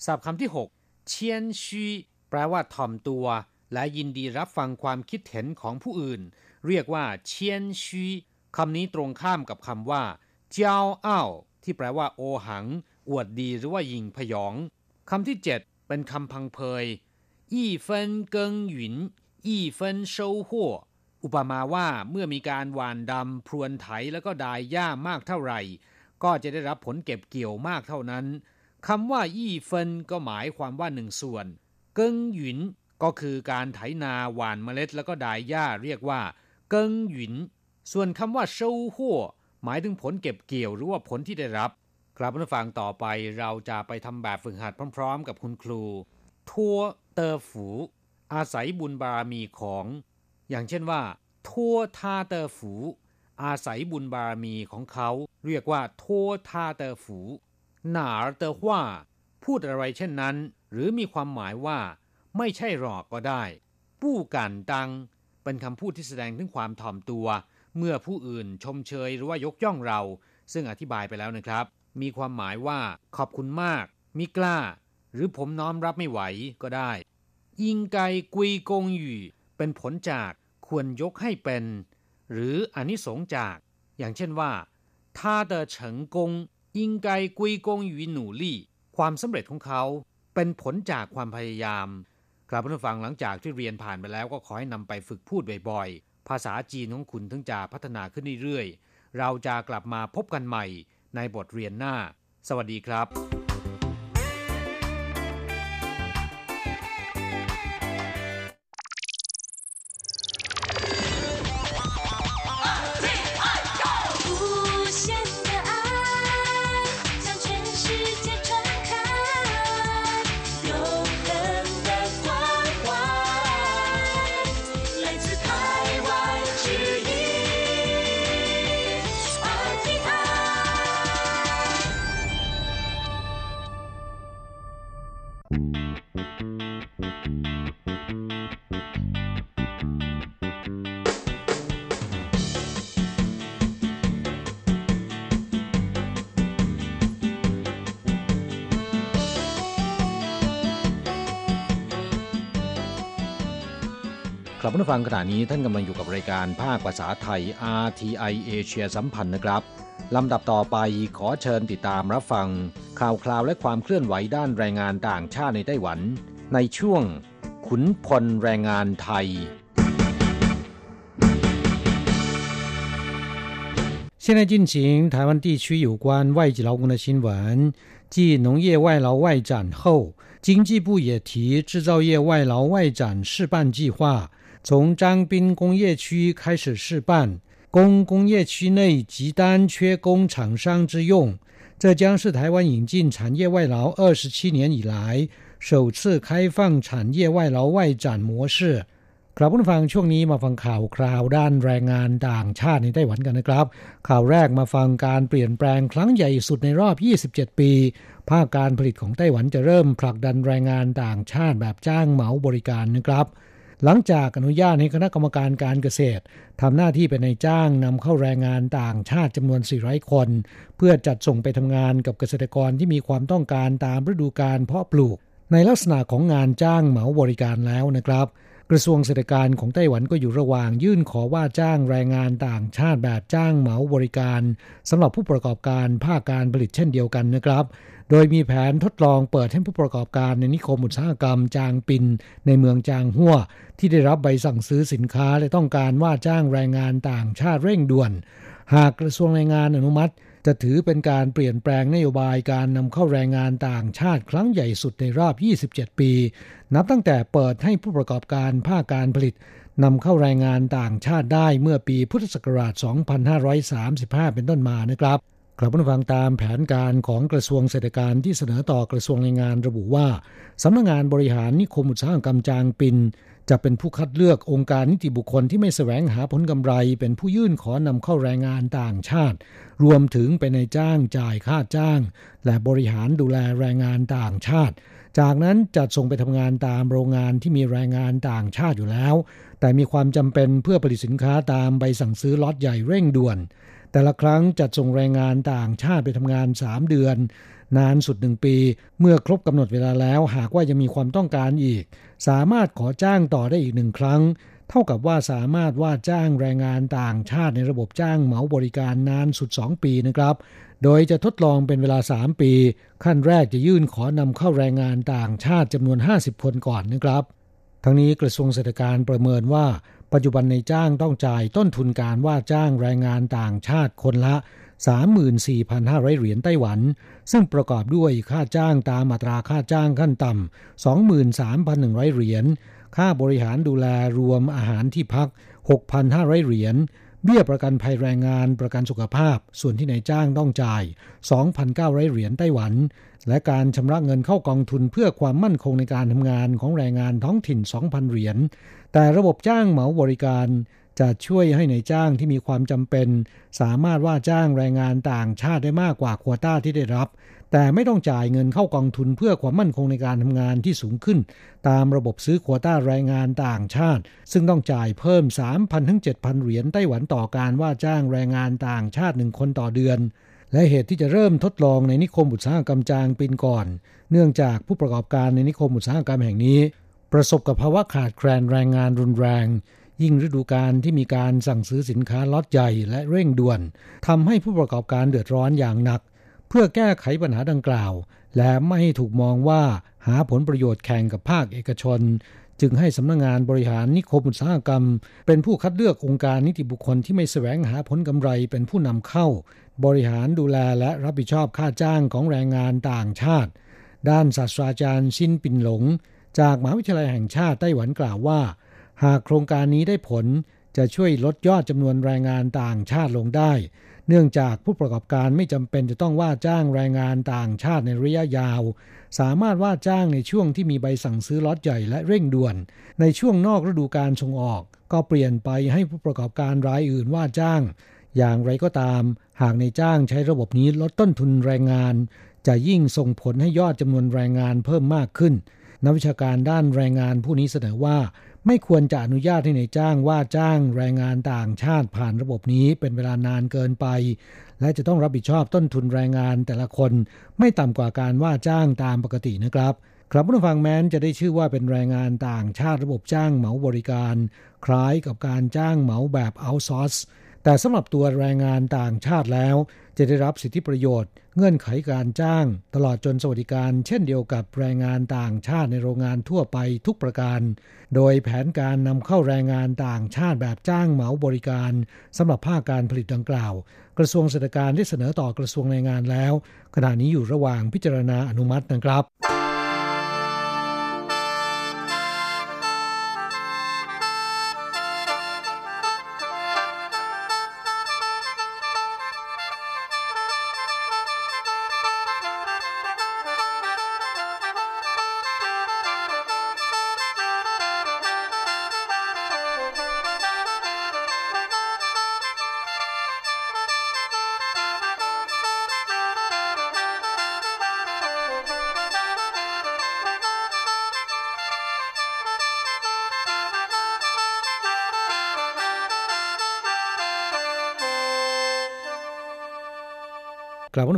ศัพท์คำที่6เชียนชีแปลว่าถ่อมตัว และยินดีรับฟังความคิดเห็นของผู้อื่น เรียกว่าเชียนชีคำนี้ตรงข้ามกับคำว่าเจ้าอ้าวที่แปลว่าโอหัง อวดดีหรือว่ายิงพยองคำที่7เป็นคำพังเพยยี่เฟินเกิงหยุนยี่เฟินโชหัวอุปมาว่าเมื่อมีการหว่านดำพรวนไถแล้วก็ดายหญ้ามากเท่าไหร่ ก็จะได้รับผลเก็บเกี่ยวมากเท่านั้นคำว่ายี่เฟินก็หมายความว่าหนึ่งส่วน เกิงหยุนก็คือการไถนาหว่านเมล็ดแล้วก็ดายหญ้าเรียกว่า เกิงหยุนส่วนคำว่าโชหัวหมายถึงผลเก็บเกี่ยวหรือว่าผลที่ได้รับ ครับผู้ฟังต่อไปเราจะไปทำแบบฝึกหัดพร้อม ๆ กับคุณครู ทั่วเตอฝู อาศัยบุญบารมีของ อย่างเช่นว่า ทั่วทาเตอฝู อาศัยบุญบารมีของเขา เรียกว่าทั่วทาเตอฝูหนาเตอว่า พูดอะไรเช่นนั้น หรือมีความหมายว่า ไม่ใช่หรอกก็ได้ ปู้กันตัง เป็นคำพูดที่แสดงถึงความถ่อมตัว เมื่อผู้อื่นชมเชยหรือว่ายกย่องเรา ซึ่งอธิบายไปแล้วนะครับ มีความหมายว่าขอบคุณมาก มิกล้า หรือผมน้อมรับไม่ไหวก็ได้ ยิงไกกุยกงหยู่เป็นผลจากควรยกให้เป็น หรืออนิสงจาก อย่างเช่นว่าท่าเดอเฉิงกงยิงไกกุยกงหยู่หนูลี่ ความสำเร็จของเขาเป็นผลจากความพยายาม กลับผู้ฟังหลังจากที่เรียนผ่านไปแล้วก็ขอให้นำไปฝึกพูดบ่อยๆ ภาษาจีนของคุณถึงจะพัฒนาขึ้นเรื่อยๆ เราจะกลับมาพบกันใหม่ในบทเรียนหน้า สวัสดีครับ ครับผู้ฟังขณะนี้ท่านกำลังอยู่กับรายการภาคภาษาไทย RTI เอเชียสัมพันธ์นะครับลำดับต่อไปขอเชิญติดตามรับฟัง ข่าวคราวและความเคลื่อนไหวด้านแรงงานต่างชาติในไต้หวัน ในช่วง ขุนพลแรงงานไทย现在进行台湾地区有关外籍劳工的新闻。继农业外劳外展后，经济部也提制造业外劳外展试办计划。 从张滨工业区开始试办，供工业区内极单缺工厂商之用。这将是台湾引进产业外劳二十七年以来首次开放产业外劳外展模式ครับผู้ฟังช่วงนี้มาฟังข่าวคราวด้านแรงงานต่างชาติในไต้หวันกันนะครับ ข่าวแรกมาฟังการเปลี่ยนแปลงครั้งใหญ่สุดในรอบ 27 ปี ภาคการผลิตของไต้หวันจะเริ่มผลักดันแรงงานต่างชาติแบบจ้างเหมาบริการนะครับ หลังจากอนุญาตให้คณะกรรมการการเกษตรทำหน้าที่เป็นนายจ้างนำเข้าแรงงานต่างชาติจำนวน 400 คน เพื่อจัดส่งไปทำงานกับเกษตรกรที่มีความต้องการตามฤดูกาลเพาะปลูก ในลักษณะของงานจ้างเหมาบริการแล้วนะครับ กระทรวงเศรษฐการของไต้หวันก็อยู่ระหว่างยื่นขอว่าจ้างแรงงานต่างชาติแบบจ้างเหมาบริการสำหรับผู้ประกอบการภาคการผลิตเช่นเดียวกันนะครับ โดยมีแผนทดลองเปิดให้ผู้ประกอบการในนิคมอุตสาหกรรมจางปิน ในเมืองจางหัวที่ได้รับใบสั่งซื้อสินค้าและต้องการว่าจ้างแรงงานต่างชาติเร่งด่วน หากกระทรวงแรงงานอนุมัติ จะถือเป็นการเปลี่ยนแปลงนโยบายการนำเข้าแรงงานต่างชาติครั้งใหญ่สุดในรอบ 27 ปี นับตั้งแต่เปิดให้ผู้ประกอบการภาคการผลิตนำเข้าแรงงานต่างชาติได้เมื่อปีพุทธศักราช 2535 เป็นต้นมานะครับกลับมาฟังตามแผนการของกระทรวงเศรษฐการที่เสนอต่อกระทรวงแรงงานระบุว่าสำนักงงานบริหารนิคมอุตสาหกรรมจางปิน จะเป็นผู้คัดเลือกองค์การนิติบุคคลที่ไม่แสวงหาผลกำไร เป็นผู้ยื่นขอนำเข้าแรงงานต่างชาติ รวมถึงเป็นในจ้างจ่ายค่าจ้าง และบริหารดูแลแรงงานต่างชาติ จากนั้นจัดส่งไปทำงานตามโรงงานที่มีแรงงานต่างชาติอยู่แล้ว แต่มีความจำเป็นเพื่อผลิตสินค้าตามใบสั่งซื้อล็อตใหญ่เร่งด่วน แต่ละครั้งจัดส่งแรงงานต่างชาติไปทำงาน 3 เดือน นานสุดหนึ่งปี เมื่อครบกำหนดเวลาแล้วหากว่ายังมีความต้องการอีก สามารถขอจ้างต่อได้อีกหนึ่งครั้ง เท่ากับว่าสามารถว่าจ้างแรงงานต่างชาติในระบบจ้างเหมาบริการนานสุด 2 ปีนะครับ โดยจะทดลองเป็นเวลา 3 ปี ขั้นแรกจะยื่นขอนำเข้าแรงงานต่างชาติจำนวน 50 คนก่อนนะครับ ทั้งนี้กระทรวงเศรษฐการประเมินว่าปัจจุบันในจ้างต้องจ่ายต้นทุนการว่าจ้างแรงงานต่างชาติคนละ 34,500 เหรียญไต้หวัน ซึ่งประกอบด้วยค่าจ้างตามอัตราค่าจ้างขั้นต่ำ 23,100 เหรียญ ค่าบริหารดูแลรวมอาหารที่พัก 6,500 เหรียญ เบี้ยประกันภัยแรงงานประกันสุขภาพ ส่วนที่นายจ้างต้องจ่าย 2,900 เหรียญไต้หวัน และการชำระเงินเข้ากองทุนเพื่อความมั่นคงในการทำงานของแรงงานท้องถิ่น 2,000 เหรียญ แต่ระบบจ้างเหมาบริการ จะช่วยให้ในจ้างที่มีความจำเป็น สามารถว่าจ้างแรงงานต่างชาติได้มากกว่าควต้าที่ได้รับ แต่ไม่ต้องจ่ายเงินเข้ากองทุนเพื่อความมั่นคงในการทำงานที่สูงขึ้น ตามระบบซื้อควต้าแรงงานต่างชาติ ซึ่งต้องจ่ายเพิ่ม 3,000ถึง7,000 เหรียญไต้หวันต่อการว่าจ้างแรงงานต่างชาติหนึ่งคนต่อเดือน และเหตุที่จะเริ่มทดลองในนิคมอุตสาหกรรมจางปินก่อน เนื่องจากผู้ประกอบการในนิคมอุตสาหกรรมแห่งนี้ ประสบกับภาวะขาดแคลนแรงงานรุนแรง ยิ่งฤดูกาลที่มีการสั่งซื้อสินค้าล็อตใหญ่และเร่งด่วนทำให้ผู้ประกอบการเดือดร้อนอย่างหนัก เพื่อแก้ไขปัญหาดังกล่าว และไม่ให้ถูกมองว่าหาผลประโยชน์แข่งกับภาคเอกชน จึงให้สำนักงงานบริหารนิคมอุตสาหกรรม เป็นผู้คัดเลือกองค์การนิติบุคคลที่ไม่แสวงหาผลกำไรเป็นผู้นำเข้า บริหารดูแลและรับผิดชอบค่าจ้างของแรงงานต่างชาติ ด้านศาสตราจารย์ชินปินหลง จากมหาวิทยาลัยแห่งชาติไต้หวันกล่าวว่า หากโครงการนี้ได้ผลจะช่วยลดยอดจำนวนแรงงานต่างชาติลงได้ เนื่องจากผู้ประกอบการไม่จำเป็นจะต้องว่าจ้างแรงงานต่างชาติในระยะยาว สามารถว่าจ้างในช่วงที่มีใบสั่งซื้อล็อตใหญ่และเร่งด่วน ในช่วงนอกฤดูการส่งออก ก็เปลี่ยนไปให้ผู้ประกอบการรายอื่นว่าจ้าง อย่างไรก็ตาม หากในจ้างใช้ระบบนี้ลดต้นทุนแรงงาน จะยิ่งส่งผลให้ยอดจำนวนแรงงานเพิ่มมากขึ้น นักวิชาการด้านแรงงานผู้นี้เสนอว่า ไม่ควรจะอนุญาตให้ในจ้างว่าจ้างแรงงานต่างชาติผ่านระบบนี้เป็นเวลานานเกินไป และจะต้องรับผิดชอบต้นทุนแรงงานแต่ละคน ไม่ต่ำกว่าการว่าจ้างตามปกตินะครับครับผู้ฟังแม้นจะได้ชื่อว่าเป็นแรงงานต่างชาติระบบจ้างเหมาบริการ คล้ายกับการจ้างเหมาแบบเอาซอร์ส แต่สำหรับตัวแรงงานต่างชาติแล้ว จะได้รับสิทธิประโยชน์ เงื่อนไขการจ้าง ตลอดจนสวัสดิการเช่นเดียวกับแรงงานต่างชาติในโรงงานทั่วไปทุกประการ โดยแผนการนำเข้าแรงงานต่างชาติแบบจ้างเหมาบริการสำหรับภาคการผลิตดังกล่าว กระทรวงเศรษฐการได้เสนอต่อกระทรวงแรงงานแล้ว ขณะนี้อยู่ระหว่างพิจารณาอนุมัตินะครับ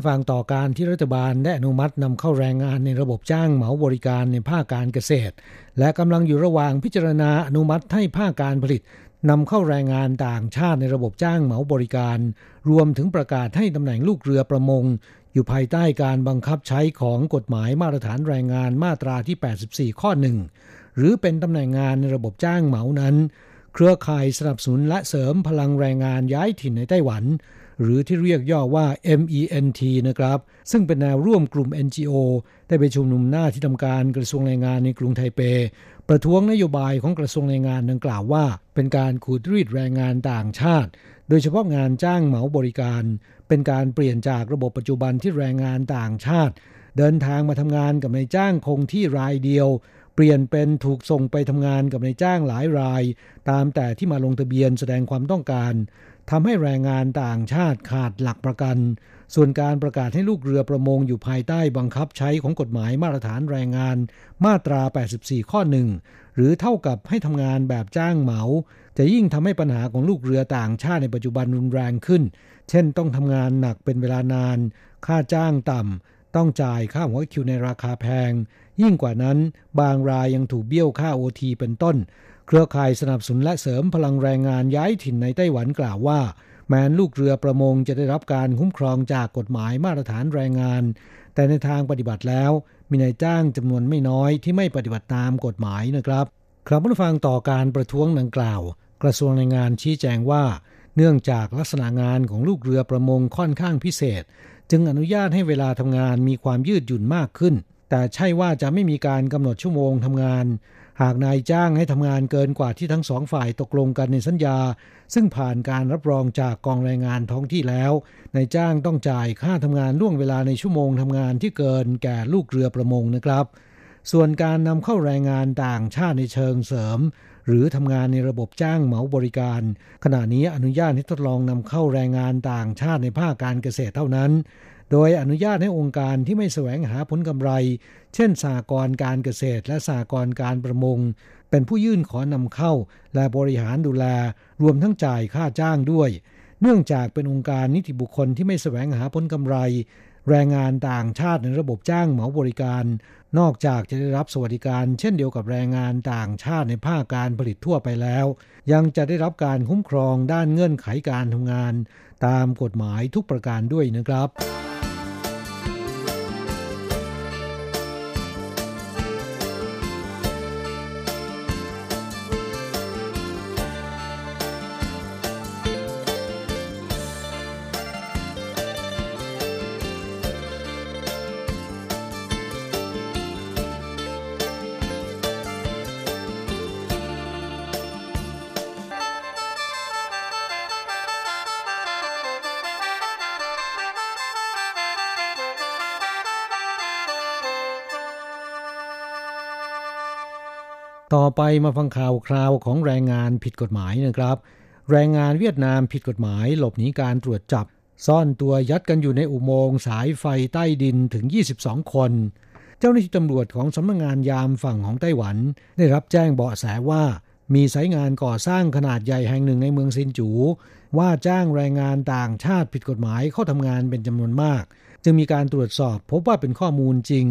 ฟังต่อการที่รัฐบาลได้อนุมัตินำเข้าแรงงานในระบบจ้างเหมาบริการในภาคการเกษตร และกำลังอยู่ระหว่างพิจารณาอนุมัติให้ภาคการผลิตนำเข้าแรงงานต่างชาติในระบบจ้างเหมาบริการ รวมถึงประกาศให้ตำแหน่งลูกเรือประมง อยู่ภายใต้การบังคับใช้ของกฎหมายมาตรฐานแรงงานมาตราที่ 84 ข้อหนึ่งหรือเป็นตำแหน่งงานในระบบจ้างเหมานั้น เครือข่ายสนับสนุนและเสริมพลังแรงงานย้ายถิ่นในไต้หวัน หรือที่เรียกย่อว่า MENT นะครับ ซึ่งเป็นแนวร่วมกลุ่ม NGO ได้ไปชุมนุมหน้าที่ทำการกระทรวงแรงงานในกรุงไทเป ประท้วงนโยบายของกระทรวงแรงงานดังกล่าวว่า เป็นการขูดรีดแรงงานต่างชาติ โดยเฉพาะงานจ้างเหมาบริการ เป็นการเปลี่ยนจากระบบปัจจุบันที่แรงงานต่างชาติ เดินทางมาทำงานกับนายจ้างคงที่รายเดียวเปลี่ยนเป็นถูกส่งไปทำงานกับนายจ้างหลายราย ตามแต่ที่มาลงทะเบียนแสดงความต้องการ ทำให้แรงงานต่างชาติขาดหลักประกัน ส่วนการประกาศให้ลูกเรือประมงอยู่ภายใต้บังคับใช้ของกฎหมายมาตรฐานแรงงานมาตรา 84 ข้อหนึ่งหรือเท่ากับให้ทำงานแบบจ้างเหมา จะยิ่งทำให้ปัญหาของลูกเรือต่างชาติในปัจจุบันรุนแรงขึ้น เช่นต้องทำงานหนักเป็นเวลานาน ค่าจ้างต่ำต้องจ่ายค่าหัวคิวในราคาแพง ยิ่งกว่านั้น บางรายยังถูกเบี้ยวค่าโอทีเป็นต้น เครือข่ายสนับสนุนและเสริมพลังแรงงานย้ายถิ่นในไต้หวันกล่าวว่า แม้นลูกเรือประมงจะได้รับการคุ้มครองจากกฎหมายมาตรฐานแรงงาน แต่ในทางปฏิบัติแล้ว มีนายจ้างจำนวนไม่น้อยที่ไม่ปฏิบัติตามกฎหมายนะครับครับผู้ฟังต่อการประท้วงดังกล่าว กระทรวงแรงงานชี้แจงว่า เนื่องจากลักษณะงานของลูกเรือประมงค่อนข้างพิเศษ จึงอนุญาตให้เวลาทำงานมีความยืดหยุ่นมากขึ้น แต่ใช่ว่าจะไม่มีการกำหนดชั่วโมงทำงาน หากนายจ้างให้ทำงานเกินกว่าที่ทั้งสองฝ่ายตกลงกันในสัญญา ซึ่งผ่านการรับรองจากกองแรงงานท้องที่แล้ว นายจ้างต้องจ่ายค่าทำงานล่วงเวลาในชั่วโมงทำงานที่เกินแก่ลูกเรือประมงนะครับ ส่วนการนำเข้าแรงงานต่างชาติในเชิงเสริม หรือทำงานในระบบจ้างเหมาบริการ ขณะนี้อนุญาตให้ทดลองนำเข้าแรงงานต่างชาติในภาคการเกษตรเท่านั้น โดยอนุญาตให้องค์การที่ไม่แสวงหาผลกำไร เช่นสากรการเกษตรและสากรการประมง เป็นผู้ยื่นขอนำเข้า และบริหารดูแล รวมทั้งจ่ายค่าจ้างด้วย เนื่องจากเป็นองค์การนิติบุคคลที่ไม่แสวงหาผลกำไร แรงงานต่างชาติในระบบจ้างเหมาบริการ นอกจากจะได้รับสวัสดิการ เช่นเดียวกับแรงงานต่างชาติในภาคการผลิตทั่วไปแล้ว ยังจะได้รับการคุ้มครองด้านเงื่อนไขการทำงาน ตามกฎหมายทุกประการด้วยนะครับ ต่อไปมาฟังข่าวคราวของแรงงานผิดกฎหมายนะครับ แรงงานเวียดนามผิดกฎหมายหลบหนีการตรวจจับ ซ่อนตัวยัดกันอยู่ในอุโมงค์สายไฟใต้ดินถึง 22 คน เจ้าหน้าที่ตำรวจของสำนักงงานยามฝั่งของไต้หวัน ได้รับแจ้งเบาะแสว่า มีสายงานก่อสร้างขนาดใหญ่แห่งหนึ่งในเมืองซินจู ว่าจ้างแรงงานต่างชาติผิดกฎหมายเข้าทำงานเป็นจำนวนมาก จึงมีการตรวจสอบพบว่าเป็นข้อมูลจริง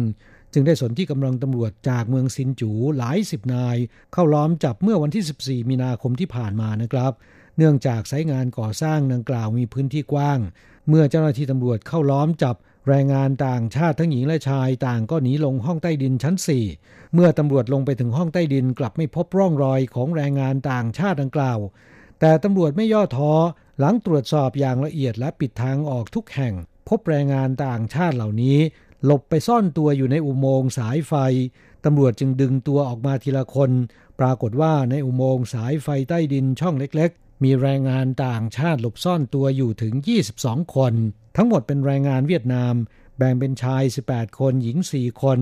จึงได้สนที่กำลังตำรวจจากเมืองซินจูหลายสิบนาย เข้าล้อมจับเมื่อวันที่ 14 มีนาคมที่ผ่านมานะครับ เนื่องจากสายงานก่อสร้างดังกล่าวมีพื้นที่กว้าง เมื่อเจ้าหน้าที่ตำรวจเข้าล้อมจับแรงงานต่างชาติทั้งหญิงและชายต่างก็หนีลงห้องใต้ดินชั้น 4 เมื่อตำรวจลงไปถึงห้องใต้ดินกลับไม่พบร่องรอยของแรงงานต่างชาติดังกล่าว แต่ตำรวจไม่ย่อท้อหลังตรวจสอบอย่างละเอียดและปิดทางออกทุกแห่ง พบแรงงานต่างชาติเหล่านี้ หลบไปซ่อนตัวอยู่ในอุโมงค์สายไฟ ตำรวจจึงดึงตัวออกมาทีละคน ปรากฏว่าในอุโมงค์สายไฟใต้ดินช่องเล็กๆ มีแรงงานต่างชาติหลบซ่อนตัวอยู่ถึง 22 คน ทั้งหมดเป็นแรงงานเวียดนาม แบ่งเป็นชาย 18 คนหญิง 4 คน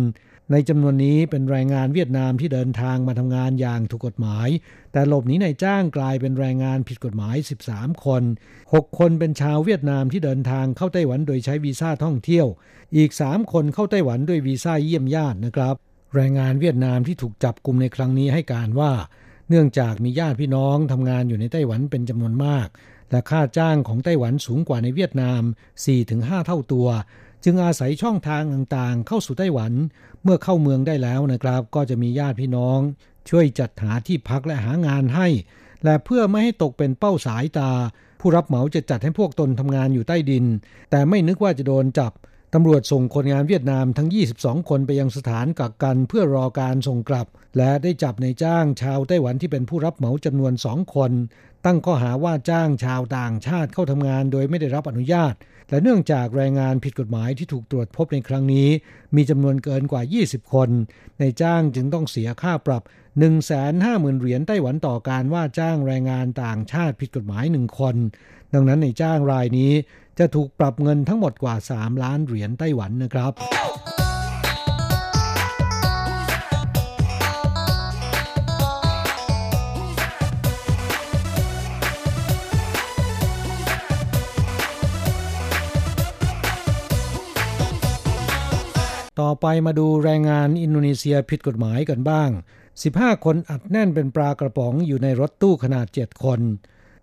ในจำนวนนี้เป็นแรงงานเวียดนามที่เดินทางมาทำงานอย่างถูกกฎหมาย แต่หลบหนีในจ้างกลายเป็นแรงงานผิดกฎหมาย 13 คน 6 คนเป็นชาวเวียดนามที่เดินทางเข้าไต้หวันโดยใช้วีซ่าท่องเที่ยว อีก 3 คนเข้าไต้หวันด้วยวีซ่าเยี่ยมญาตินะครับ แรงงานเวียดนามที่ถูกจับกลุ่มในครั้งนี้ให้การว่า เนื่องจากมีญาติพี่น้องทำงานอยู่ในไต้หวันเป็นจำนวนมากและค่าจ้างของไต้หวันสูงกว่าในเวียดนาม 4-5 เท่าตัว จึงอาศัยช่องทางต่างๆ เข้าสู่ไต้หวัน เมื่อเข้าเมืองได้แล้วนะครับ ก็จะมีญาติพี่น้อง ช่วยจัดหาที่พักและหางานให้ และเพื่อไม่ให้ตกเป็นเป้าสายตา ผู้รับเหมาจะจัดให้พวกตนทำงานอยู่ใต้ดิน แต่ไม่นึกว่าจะโดนจับตำรวจส่งคนงานเวียดนามทั้ง 22 คนไปยังสถานกักกันเพื่อรอการส่งกลับ และได้จับในจ้างชาวไต้หวันที่เป็นผู้รับเหมาจำนวนสองคน ตั้งข้อหาว่าจ้างชาวต่างชาติเข้าทำงานโดยไม่ได้รับอนุญาต และเนื่องจากแรงงานผิดกฎหมายที่ถูกตรวจพบในครั้งนี้ มีจำนวนเกินกว่า 20 คน ในจ้างจึงต้องเสียค่าปรับ 150,000 เหรียญไต้หวันต่อการว่าจ้างแรงงานต่างชาติผิดกฎหมายหนึ่งคน ดังนั้นในจ้างรายนี้จะถูกปรับเงินทั้งหมดกว่า 3 ล้านเหรียญไต้หวันนะครับ ต่อไปมาดูแรงงานอินโดนีเซียผิดกฎหมายกันบ้าง 15 คนอัดแน่นเป็นปลากระป๋องอยู่ในรถตู้ขนาด 7 คน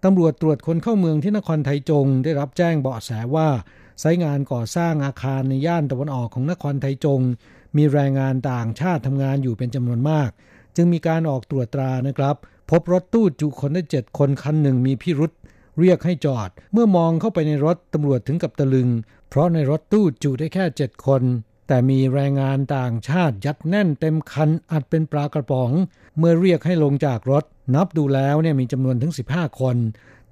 ตำรวจตรวจคนเข้าเมืองที่นครไทจงได้รับแจ้งเบาะแสว่าไซงานก่อสร้างอาคารในย่านตะวันออกของนครไทจง มีแรงงานต่างชาติทำงานอยู่เป็นจำนวนมาก จึงมีการออกตรวจตรานะครับ พบรถตู้จุคนได้7คนคันหนึ่งมีพิรุษเรียกให้จอด เมื่อมองเข้าไปในรถตำรวจถึงกับตะลึง เพราะในรถตู้จุได้แค่7คน แต่มีแรงงานต่างชาติยัดแน่นเต็มคันอัดเป็นปลากระป๋อง เมื่อเรียกให้ลงจากรถ นับดูแล้วเนี่ยมีจำนวนถึง 15 คน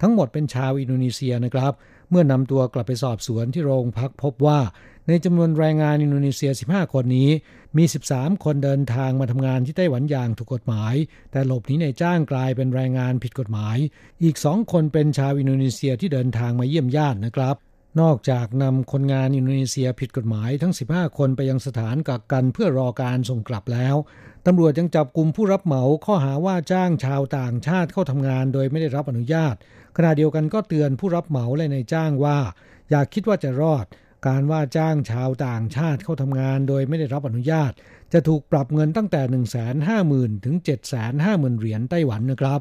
ทั้งหมดเป็นชาวอินโดนีเซียนะครับ เมื่อนำตัวกลับไปสอบสวนที่โรงพักพบว่า ในจำนวนแรงงานอินโดนีเซีย 15 คนนี้ มี 13 คนเดินทางมาทำงานที่ไต้หวันอย่างถูกกฎหมาย แต่หลบหนีนายจ้างกลายเป็นแรงงานผิดกฎหมาย อีก2คนเป็นชาวอินโดนีเซียที่เดินทางมาเยี่ยมญาตินะครับ นอกจากนำคนงานอินโดนีเซียผิดกฎหมายทั้ง 15 คนไปยังสถานกักกันเพื่อรอการส่งกลับแล้ว ตำรวจยังจับกลุ่มผู้รับเหมาข้อหาว่าจ้างชาวต่างชาติเข้าทำงานโดยไม่ได้รับอนุญาต ขณะเดียวกันก็เตือนผู้รับเหมาและนายจ้างว่า อย่าคิดว่าจะรอด การว่าจ้างชาวต่างชาติเข้าทำงานโดยไม่ได้รับอนุญาต จะถูกปรับเงินตั้งแต่ 150,000 ถึง 750,000 เหรียญไต้หวันนะครับ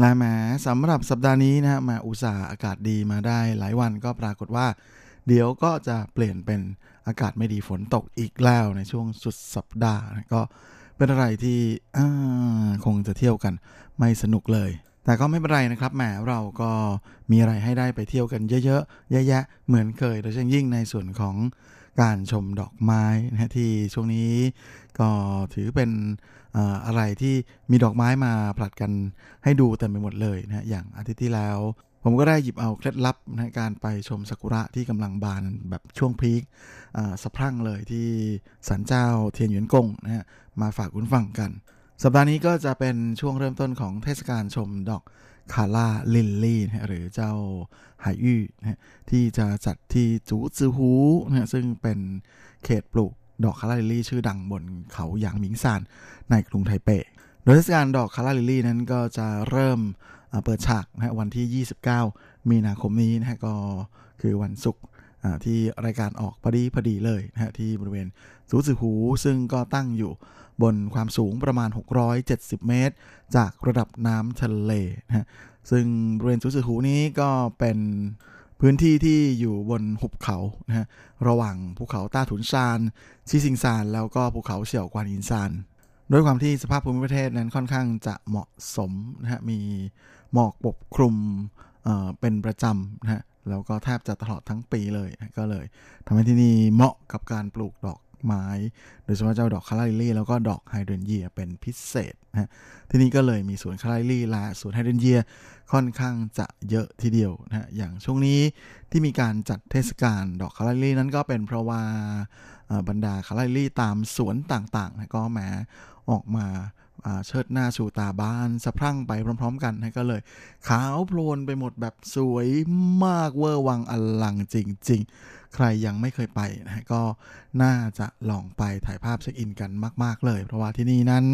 และแหมสำหรับสัปดาห์นี้นะมาอุตส่าห์อากาศดีมาได้หลายวันก็ปรากฏว่า เดี๋ยวก็จะเปลี่ยนเป็นอากาศไม่ดีฝนตกอีกแล้วในช่วงสุดสัปดาห์ก็เป็นอะไรที่คงจะเที่ยวกันไม่สนุกเลย แต่ก็ไม่เป็นไรนะครับแหมเราก็มีอะไรให้ได้ไปเที่ยวกันเยอะๆแยะๆเหมือนเคยโดยเฉพาะยิ่งในส่วนของการชมดอกไม้นะฮะที่ช่วงนี้ก็ถือเป็น อะไรที่มีดอกไม้มาผลัดกันให้ดูเต็มไปหมดเลยนะฮะอย่างอาทิตย์ที่แล้ว ผมก็ได้หยิบเอาเคล็ดลับนะการไปชมซากุระที่กำลังบานแบบช่วงพีคสะพรั่งเลยที่สันเจ้าเทียนหยวนกงนะฮะมาฝากคุณฟังกัน สัปดาห์นี้ก็จะเป็นช่วงเริ่มต้นของเทศกาลชมดอกคาร่าลินลี่นะหรือเจ้าไหยี่นะฮะที่จะจัดที่จูซือฮูนะฮะซึ่งเป็นเขตปลูก ดอกคาราลิลลี่ชื่อดังบนเขาหยางหมิงซานในกรุงไทเป โดยเทศกาลดอกคาราลิลลี่นั้นก็จะเริ่มเปิดฉากนะวันที่ 29 มีนาคมนี้นะฮะก็คือวันศุกร์ที่รายการออกพอดีพอดีเลยนะฮะที่บริเวณซูซือฮูซึ่งก็ตั้งอยู่บนความสูงประมาณ 670 เมตร จากระดับน้ำทะเลนะฮะซึ่งบริเวณซูซือหูนี้ก็เป็น พื้นที่ที่อยู่บนหุบเขานะฮะระหว่างภูเขาต้าถุนซานชิซิงซานแล้วก็ภูเขาเสี่ยวกวานอินซานด้วยความที่สภาพภูมิประเทศนั้นค่อนข้างจะเหมาะสมนะฮะมีหมอกปกคลุมเอ่อเป็นประจำนะฮะแล้วก็แทบจะตลอดทั้งปีเลยนะก็เลยทำให้ที่นี่เหมาะกับการปลูกดอก ไม้ โดยเฉพาะเจ้าดอกคาราลิลี่แล้วก็ดอกไฮเดรนเยียเป็นพิเศษนะฮะที่นี่ก็เลยมีสวนคาราลิลี่และสวนไฮเดรนเยียค่อนข้างจะเยอะทีเดียวนะฮะอย่างช่วงนี้ที่มีการจัดเทศกาลดอกคาราลิลี่นั้นก็เป็นเพราะว่าบรรดาคาราลิลี่ตามสวนต่างๆนะก็แหมออกมาเชิดหน้าชูตาบานสะพรั่งไปพร้อม ๆ กันนะก็เลย ขาวโพลนไปหมดแบบสวยมากเวอร์วังอลังจริง ๆ ใครยังไม่เคยไปนะฮะก็น่าจะลองไปถ่ายภาพเช็คอินกันมาก ๆ เลย เพราะว่าที่นี่นั้น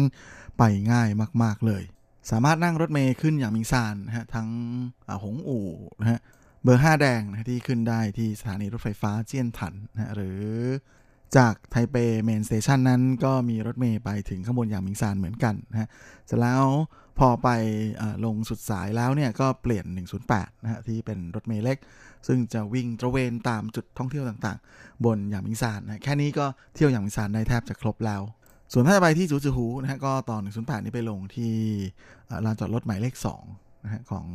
ไปง่ายมาก ๆ เลย สามารถนั่งรถเมล์ขึ้นหยางหมิงซานนะฮะทั้งหงอู่นะฮะเบอร์ 5 แดงนะฮะที่ขึ้นได้ที่สถานีรถไฟฟ้าเจียนถันนะฮะหรือจากไทเป Main Station นั้นก็มีรถเมล์ไปถึงข้างบนหยางหมิงซานเหมือนกันนะฮะเสร็จแล้ว พอไปอลงสุดสายแล้วเนี่ยก็เปลี่ยน 108 นะฮะที่เป็นรถเมล์เล็ก ซึ่งจะวิ่งตระเวนตามจุดท่องเที่ยวต่างๆ บนหยางหมิงซานนะแค่นี้ก็เที่ยวอย่างมิงซานได้แทบจะครบแล้ว ส่วนถ้าจะไปที่จูจูฮูนะฮะก็ตอน108 นี้ไปลงที่ลานจอดรถหมายเลข 2 นะฮะของ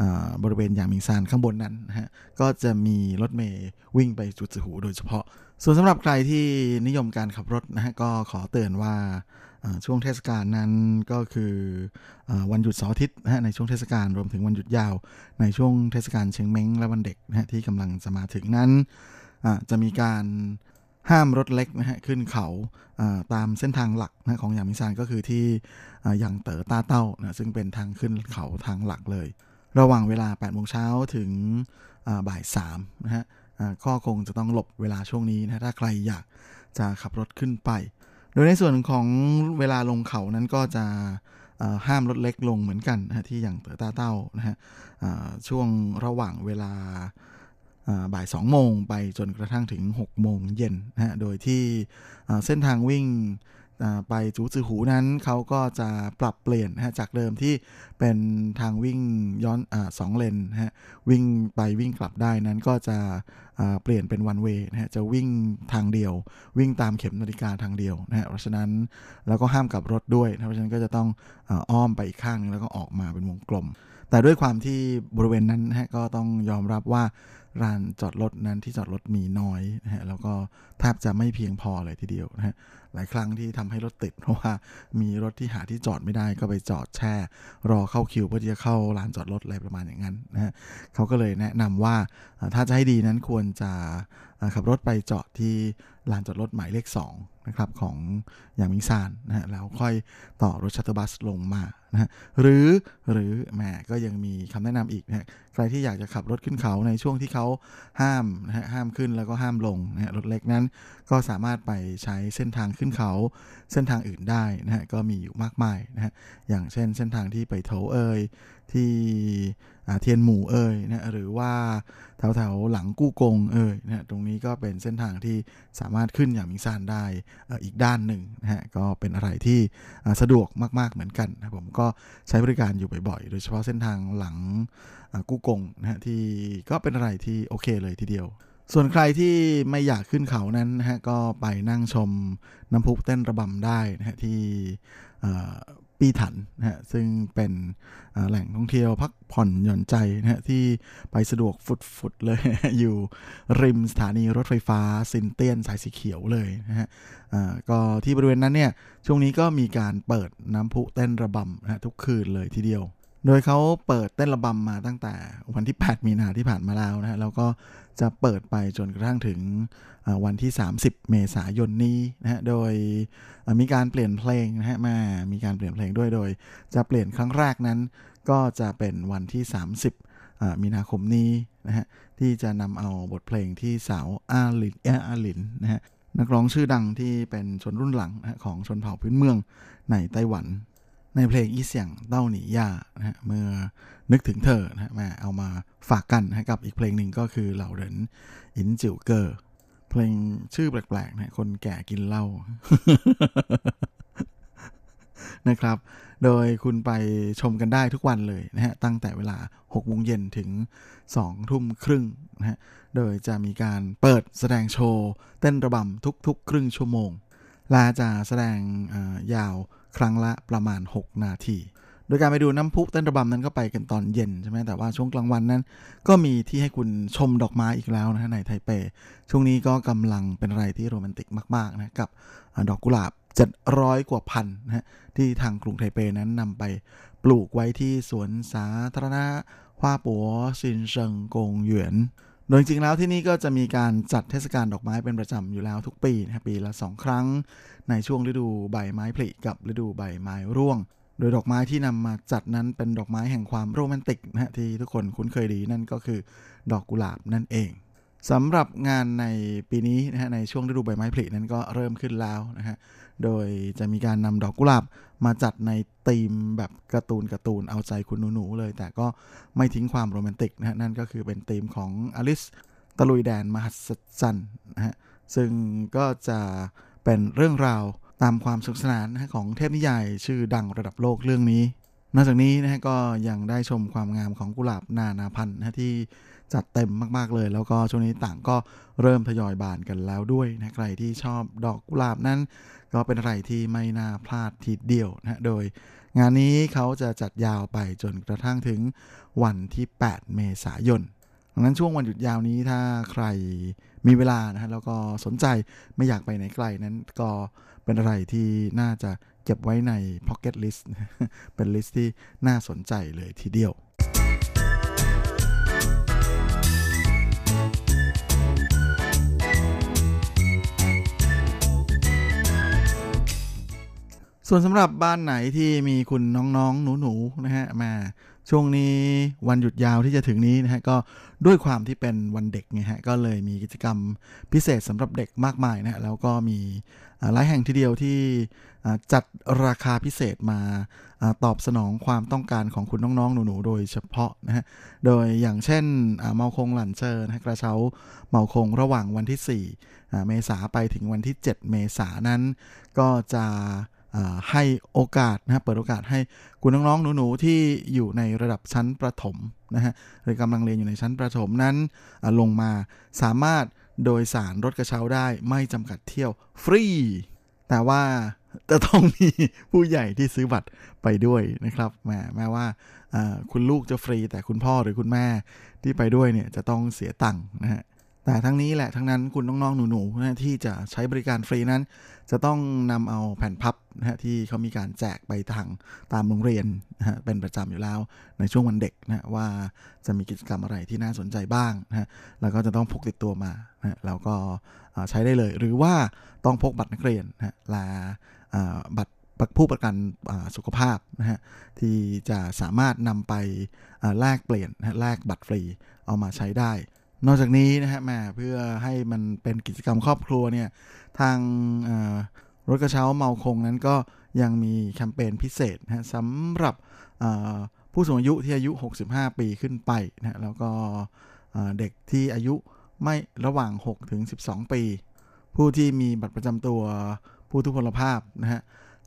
อบริเวณอย่างมิงซานข้างบนนั้นนะฮะก็จะมีรถเมย์วิ่งไปจูจูฮูโดยเฉพาะ ส่วนสำหรับใครที่นิยมการขับรถนะฮะก็ขอเตือนว่า ช่วงเทศกาลนั้นก็คืออวันหยุดเสาร์อาทิตย์นะฮะในช่วงเทศกาลรวมถึงวันหยุดยาว ในช่วงเทศกาลเชียงเม้งและวันเด็กนะฮะที่กำลังจะมาถึงนั้นะจะมีการห้ามรถเล็กนะฮะขึ้นเขาตามเส้นทางหลักนะของอย่างมิซานก็คือที่อย่างเต๋อตาเต้านะซึ่งเป็นทางขึ้นเขาทางหลักเลย ระหว่างเวลา8โมงเช้าถึงอ่าบ่าย3นะฮะอ่าก็คงจะต้องหลบเวลาช่วงนี้นะถ้าใครอยากจะขับรถขึ้นไป โดยในส่วนของเวลาลงเขานั้นก็จะห้ามรถเล็กลงเหมือนกันนะที่อย่างเต๋อต้าเต้านะฮะช่วงระหว่างเวลาอ่าบ่าย 2 โมงไปจนกระทั่งถึง 6 โมงเย็นนะฮะโดยที่เส้นทางวิ่ง ไปจูจือหูนั้นเขาก็จะปรับเปลี่ยนนะฮะจากเดิมที่เป็นทางวิ่งย้อนอสองเลนนะฮะวิ่งไปวิ่งกลับได้นั้นก็จะเปลี่ยนเป็นวันเวนะฮะจะวิ่งทางเดียว วิ่งตามเข็มนาฬิกาทางเดียวนะฮะเพราะฉะนั้นแล้วก็ห้ามกลับรถด้วยนะเพราะฉะนั้นก็จะต้องอ้อมไปอีกข้างนึงแล้วก็ออกมาเป็นวงกลม แต่ด้วยความที่บริเวณนั้นนะฮะก็ต้องยอมรับว่า ลานจอดรถนั้นที่จอดรถมีน้อยนะฮะแล้วก็แทบจะไม่เพียงพอเลยทีเดียวนะฮะหลายครั้งที่ทำให้รถติดเพราะว่ามีรถที่หาที่จอดไม่ได้ก็ไปจอดแช่ รอเข้าคิวเพื่อที่จะเข้าลานจอดรถอะไรประมาณอย่างนั้นนะฮะเขาก็เลยแนะนำว่าถ้าจะให้ดีนั้นควรจะขับรถไปจอดที่ลานจอดรถหมายเลข2นะครับของอย่างมิงซานนะฮะแล้วค่อยต่อรถชัตเตอร์บัสลงมา นะหรือหรือแหมก็ยังมีคำแนะนำอีกนะฮะใครที่อยากจะขับรถขึ้นเขาในช่วงที่เขาห้ามนะฮะห้ามขึ้นแล้วก็ห้ามลงนะฮะรถเล็กนั้นก็สามารถไปใช้เส้นทางขึ้นเขา เส้นทางอื่นได้นะฮะก็มีอยู่มากมายนะฮะอย่างเช่นเส้นทางที่ไปโถเอย ที่เทียนหมู่เอ่ยนะหรือว่าแถวแถวหลังกู้กงเอ่ยนะตรงนี้ก็เป็นเส้นทางที่สามารถขึ้นอย่างมิงซานได้อีกด้านหนึ่งนะฮะก็เป็นอะไรที่สะดวกมากๆเหมือนกันนะผมก็ใช้บริการอยู่บ่อยๆ โดยเฉพาะเส้นทางหลังกู้กงนะฮะที่ก็เป็นอะไรที่โอเคเลยทีเดียวส่วนใครที่ไม่อยากขึ้นเขานั้นนะฮะก็ไปนั่งชมน้ำพุเต้นระบำได้นะฮะที่ ปีถันนะฮะซึ่งเป็นแหล่งท่องเที่ยวพักผ่อนหย่อนใจนะฮะที่ไปสะดวกฟุดๆเลย อยู่ริมสถานีรถไฟฟ้าซินเตียนสายสีเขียวเลยนะฮะก็ที่บริเวณนั้นเนี่ยช่วงนี้ก็มีการเปิดน้ำพุเต้นระบำนะทุกคืนเลยทีเดียว โดยเขาเปิดเต้นระบำมาตั้งแต่วันที่ 8 มีนาที่ผ่านมาแล้วนะฮะแล้วก็จะเปิดไปจนกระทั่งถึงวันที่ 30 เมษายนนี้นะฮะโดยมีการเปลี่ยนเพลงนะฮะมามีการเปลี่ยนเพลงด้วยโดย จะเปลี่ยนครั้งแรกนั้น ก็จะเป็นวันที่ 30 มีนาคมนี้นะฮะที่จะนำเอาบทเพลงที่สาวอาลินอาลินนะฮะนักร้องชื่อดังที่เป็นชนรุ่นหลังนะของชนเผ่าพื้นเมืองในไต้หวัน ในเพลงอีเสียงเต้าหนีย่านะฮะเมื่อนึกถึงเธอนะฮะมาเอามาฝากกันนะกับอีกเพลงหนึ่งก็คือเหล่าเหรินอินจิวเกอร์ เพลงชื่อแปลกๆนะคนแก่กินเหล้านะครับ โดยคุณไปชมกันได้ทุกวันเลยนะฮะ ตั้งแต่เวลา6โมงเย็นถึง 2 ทุ่มครึ่งนะฮะ โดยจะมีการเปิดแสดงโชว์ เต้นระบำทุกๆ ครึ่งชั่วโมง ลาจะแสดงยาวครั้งละประมาณ 6 นาที โดยการไปดูน้ำพุเต้นระบำนั้นก็ไปกันตอนเย็นใช่ไหมแต่ว่าช่วงกลางวันนั้น ก็มีที่ให้คุณชมดอกไม้อีกแล้วนะในไทเป ช่วงนี้ก็กำลังเป็นอะไรที่โรแมนติกมากๆนะกับดอกกุหลาบ700 กว่าพันนะฮะที่ทางกรุงไทเปนั้นนำไปปลูกไว้ที่สวนสาธารณะฮวาปัวซินเซิงกงหยวน โดยจริงแล้วที่นี่ก็จะมีการจัดเทศกาลดอกไม้เป็นประจำอยู่แล้วทุกปีนะปีละ2ครั้ง ในช่วงฤดูใบไม้ผลิกับฤดูใบไม้ร่วง โดยดอกไม้ที่นำมาจัดนั้นเป็นดอกไม้แห่งความโรแมนติกนะฮะที่ทุกคนคุ้นเคยดีนั่นก็คือดอกกุหลาบนั่นเองสำหรับงานในปีนี้นะฮะในช่วงฤดูใบไม้ผลินั้นก็เริ่มขึ้นแล้วนะฮะ โดยจะมีการนำดอกกุหลาบมาจัดในธีมแบบการ์ตูนการ์ตูนเอาใจคุณหนูๆเลย แต่ก็ไม่ทิ้งความโรแมนติกนะฮะนั่นก็คือเป็นธีมของอลิสตะลุยแดนมหัศจรรย์นะฮะซึ่งก็จะเป็นเรื่องราวตามความสุขสนานของเทพนิยายชื่อดังระดับโลกเรื่องนี้ นอกจากนี้นะฮะก็ยังได้ชมความงามของกุหลาบนานาพันธุ์นะที่ จัดเต็มมาก ๆ เลย แล้วก็ช่วงนี้ต่างก็เริ่มทยอยบานกันแล้วด้วยนะใครที่ชอบดอกกุหลาบนั้น ก็เป็นอะไรที่ไม่น่าพลาดทีเดียวนะโดยงานนี้เขาจะจัดยาวไปจนกระทั่งถึงวันที่ 8 เมษายนดังนั้นช่วงวันหยุดยาวนี้ถ้าใครมีเวลานะฮะแล้วก็สนใจไม่อยากไปไหนไกลนั้นก็เป็นอะไรที่น่าจะเก็บไว้ใน Pocket List เป็นลิสต์ที่น่าสนใจเลยทีเดียว ส่วนสำหรับบ้านไหนที่มีคุณน้องๆ หนูๆนะฮะมาช่วงนี้วันหยุดยาวที่จะถึงนี้นะฮะก็ด้วยความที่เป็นวันเด็กไงฮะก็เลยมีกิจกรรมพิเศษสำหรับเด็กมากมายนะฮะแล้วก็มีหลายแห่งทีเดียวที่จัดราคาพิเศษมาตอบสนองความต้องการของคุณน้องๆ หนูๆ โดยเฉพาะนะฮะโดยอย่างเช่นเมาคงหลันเชอร์นะกระเช้าเมาคงระหว่างวันที่ 4 เมษาไปถึงวันที่ 7 เมษานั้นก็จะ ให้โอกาสนะเปิดโอกาสให้คุณน้องๆหนูๆที่อยู่ในระดับชั้นประถมนะฮะหรือกำลังเรียนอยู่ในชั้นประถมนั้นลงมาสามารถโดยสารรถกระเช้าได้ไม่จำกัดเที่ยวฟรี แต่ว่าจะต้องมีผู้ใหญ่ที่ซื้อบัตรไปด้วยนะครับแม้แม้ว่าคุณลูกจะฟรีแต่คุณพ่อหรือคุณแม่ที่ไปด้วยเนี่ยจะต้องเสียตังค์นะฮะ แต่ทั้งนี้แหละทั้งนั้นคุณน้องๆหนูๆนะที่จะใช้บริการฟรีนั้น จะต้องนำเอาแผ่นพับนะฮะที่เขามีการแจกไปทางตามโรงเรียนนะฮะเป็นประจำอยู่แล้วในช่วงวันเด็กนะว่าจะมีกิจกรรมอะไรที่น่าสนใจบ้างนะฮะแล้วก็จะต้องพกติดตัวมานะแล้วก็ใช้ได้เลย หรือว่าต้องพกบัตรนักเรียนนะลาบัตรผู้ประกันสุขภาพนะฮะที่จะสามารถนำไปแลกเปลี่ยนแลกบัตรฟรีเอามาใช้ได้ นอกจากนี้นะฮะมาเพื่อให้มันเป็นกิจกรรมครอบครัวเนี่ยทางรถกระเช้าเมาคงนั้นก็ยังมีแคมเปญพิเศษนะสำหรับผู้สูงอายุที่อายุ 65 ปีขึ้นไปนะแล้วก็เด็กที่อายุไม่ระหว่าง 6 ถึง 12 ปี ผู้ที่มีบัตรประจำตัวผู้ทุพพลภาพนะฮะ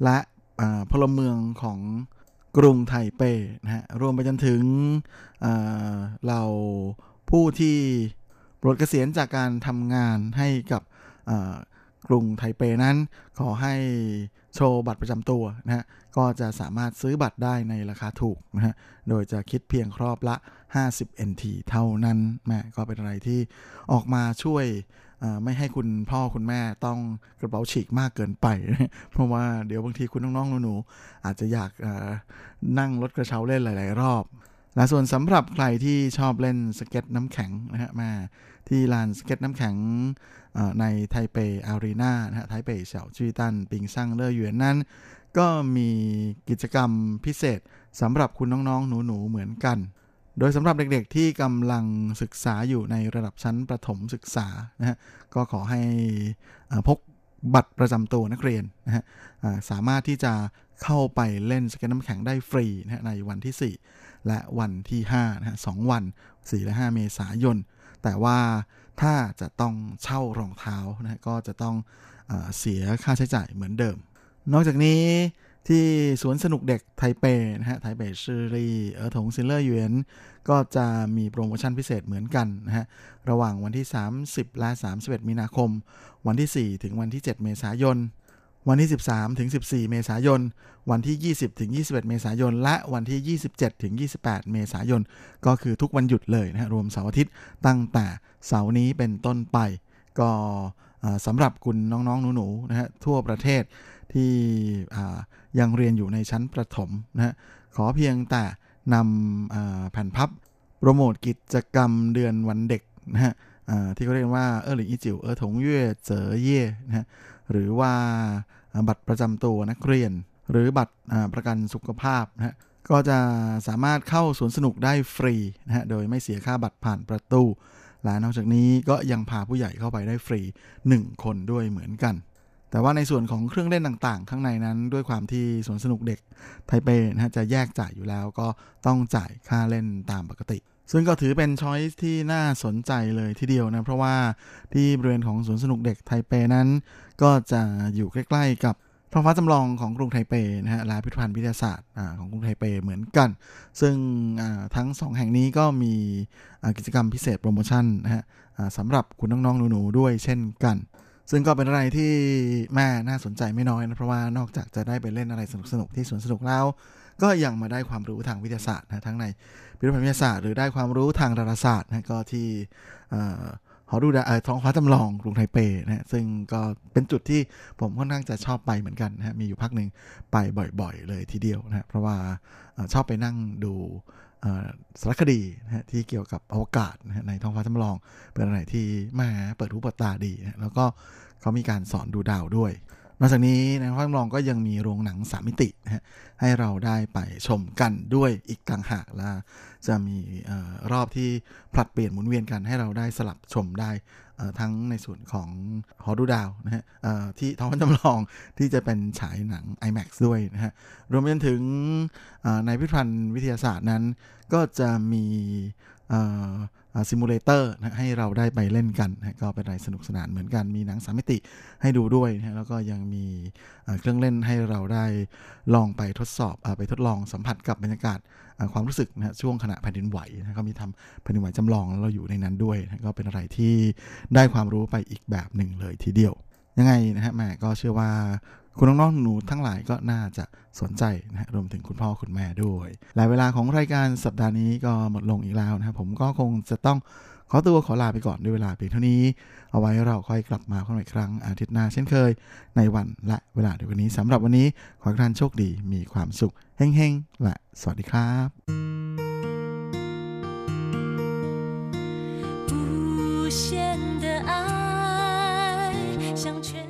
และพลเมืองของกรุงไทเปนะฮะรวมไปจนถึงเรา ผู้ที่ปลดเกษียณจากการทำงานให้กับกรุงไทเปนั้น ขอให้โชว์บัตรประจำตัวนะฮะก็จะสามารถซื้อบัตรได้ในราคาถูกนะฮะโดยจะคิดเพียงครอบละ 50 NT เท่านั้นแม่ก็เป็นอะไรที่ออกมาช่วยไม่ให้คุณพ่อคุณแม่ต้องกระเป๋าฉีกมากเกินไป เพราะว่าเดี๋ยวบางทีคุณน้องๆหนูๆอาจจะอยากนั่งรถกระเช้าเล่นหลาย ๆ รอบ และส่วนสำหรับใครที่ชอบเล่นสเก็ตน้ำแข็งนะฮะมาที่ลานสเก็ตน้ำแข็งในไทเปอารีนานะฮะไทเปเฉาจีตัน ปิงซังเลอหยวนนั้น ก็มีกิจกรรมพิเศษสำหรับคุณน้องๆ หนูๆ เหมือนกัน โดยสำหรับเด็กๆที่กำลังศึกษาอยู่ในระดับชั้นประถมศึกษานะฮะก็ขอให้พกบัตรประจำตัวนักเรียนนะฮะสามารถที่จะเข้าไปเล่นสเก็ตน้ำแข็งได้ฟรีนะฮะในวันที่ 4 และวันที่5นะฮะวัน 4 และ 5 เมษายน แต่ว่าถ้าจะต้องเช่ารองเท้านะฮะก็จะต้องเอเสียค่าใช้จ่ายเหมือนเดิม นอกจากนี้ที่สวนสนุกเด็กไทเปนะฮะไทเปชื่อรีเออถงซินเลอร์หยวนก็จะมีโปรโมชั่นพิเศษเหมือนกันนะฮะระหว่างวันที่ 30 และ 31 มีนาคม วันที่ 4 ถึงวันที่ 7 เมษายน วันที่ 13 ถึง 14 เมษายน วันที่ 20 ถึง 21 เมษายน และวันที่ 27 ถึง 28 เมษายน ก็คือทุกวันหยุดเลยนะฮะรวมเสาร์อาทิตย์ตั้งแต่เสาร์นี้เป็นต้นไป ก็สำหรับคุณน้องๆ หนูๆนะฮะทั่วประเทศที่ยังเรียนอยู่ในชั้นประถมนะฮะขอเพียงแต่นำแผ่นพับโปรโมทกิจกรรมเดือนวันเด็กนะฮะที่เขาเรียกว่าเออหลิงอีจิ๋วเออถงเย่เจ๋อเย่นะฮะ หรือว่าบัตรประจำตัวนักเรียน หรือบัตรประกันสุขภาพนะฮะก็จะสามารถเข้าสวนสนุกได้ฟรีนะฮะโดยไม่เสียค่าบัตรผ่านประตูและนอกจากนี้ก็ยังพาผู้ใหญ่เข้าไปได้ฟรี 1 คนด้วยเหมือนกัน แต่ว่าในส่วนของเครื่องเล่นต่างๆ ข้างในนั้นด้วยความที่สวนสนุกเด็กไทเปนะจะแยกจ่ายอยู่แล้วก็ต้องจ่ายค่าเล่นตามปกติ ซึ่งก็ถือเป็นช้อยส์ที่น่าสนใจเลยทีเดียวนะ เพราะว่าที่บริเวณของสวนสนุกเด็กไทเปนั้น ก็จะอยู่ใกล้ ๆ กับท้องฟ้าจำลองของกรุงไทเปนะฮะลานพิพิธภัณฑ์วิทยาศาสตร์ของกรุงไทเปเหมือนกัน ซึ่งทั้งสองแห่งนี้ก็มีกิจกรรมพิเศษโปรโมชั่นนะฮะสำหรับคุณน้องๆหนูๆด้วยเช่นกัน ซึ่งก็เป็นอะไรที่แม่น่าสนใจไม่น้อยนะเพราะว่านอกจากจะได้ไปเล่นอะไรสนุกๆที่สวนสนุกแล้วก็ยังมาได้ความรู้ทางวิทยาศาสตร์นะทั้งในพิพิธภัณฑ์วิทยาศาสตร์หรือได้ความรู้ทางดาราศาสตร์นะก็ที่ หอดูดาท้องฟ้าจำลองกรุงไทเปนะซึ่งก็เป็นจุดที่ผมค่อนข้างจะชอบไปเหมือนกันนะมีอยู่พักหนึ่งไปบ่อยๆ เลยทีเดียวนะเพราะว่าชอบไปนั่งดูสารคดีนะที่เกี่ยวกับอวกาศนะในท้องฟ้าจำลอง เป็นอะไรที่มาเปิดหูเปิดตาดีนะแล้วก็เขามีการสอนดูดาวด้วยนอกจากนี้ในท้องฟ้าจำลองก็ยังมีโรงหนังสามมิตินะให้เราได้ไปชมกันด้วยอีกต่างหากและ จะมีรอบที่ผลัดเปลี่ยนหมุนเวียนกันให้เราได้สลับชมได้ทั้งในส่วนของฮอดูดาวนะฮะที่ท้องฟ้าจำลองที่จะเป็นฉายหนัง IMAX ด้วยนะฮะรวมไปถึงในพิพิธภัณฑ์วิทยาศาสตร์นั้น ก็จะมี simulator นะให้เราได้ไปเล่นกันนะก็เป็นอะไรสนุกสนานเหมือนกันมีหนังสามมิติให้ดูด้วยนะแล้วก็ยังมีเครื่องเล่นให้เราได้ลองไปทดสอบอไปทดลองสัมผัสกับบรรยากาศความรู้สึกนะช่วงขณะแผ่นดินไหวนะก็มีทำแผ่นดินไหวจำลองแล้วเราอยู่ในนั้นด้วยนะก็เป็นอะไรที่ได้ความรู้ไปอีกแบบหนึ่งเลยทีเดียวยังไงนะฮะแม่ก็เชื่อว่า คุณน้องๆหนูทั้งหลายก็น่าจะสนใจนะรวมถึงคุณพ่อคุณแม่ด้วยหลายเวลาของรายการสัปดาห์นี้ก็หมดลงอีกแล้วนะครับผมก็คงจะต้องขอตัวขอลาไปก่อนด้วยเวลาเพียงเท่านี้ เอาไว้เราค่อยกลับมาพบกันอีกครั้งอาทิตย์หน้าเช่นเคย ในวันและเวลาเดียวกันนี้สำหรับวันนี้ขอให้ท่านโชคดีมีความสุขเฮ้งๆ และสวัสดีครับ无的爱，像泉。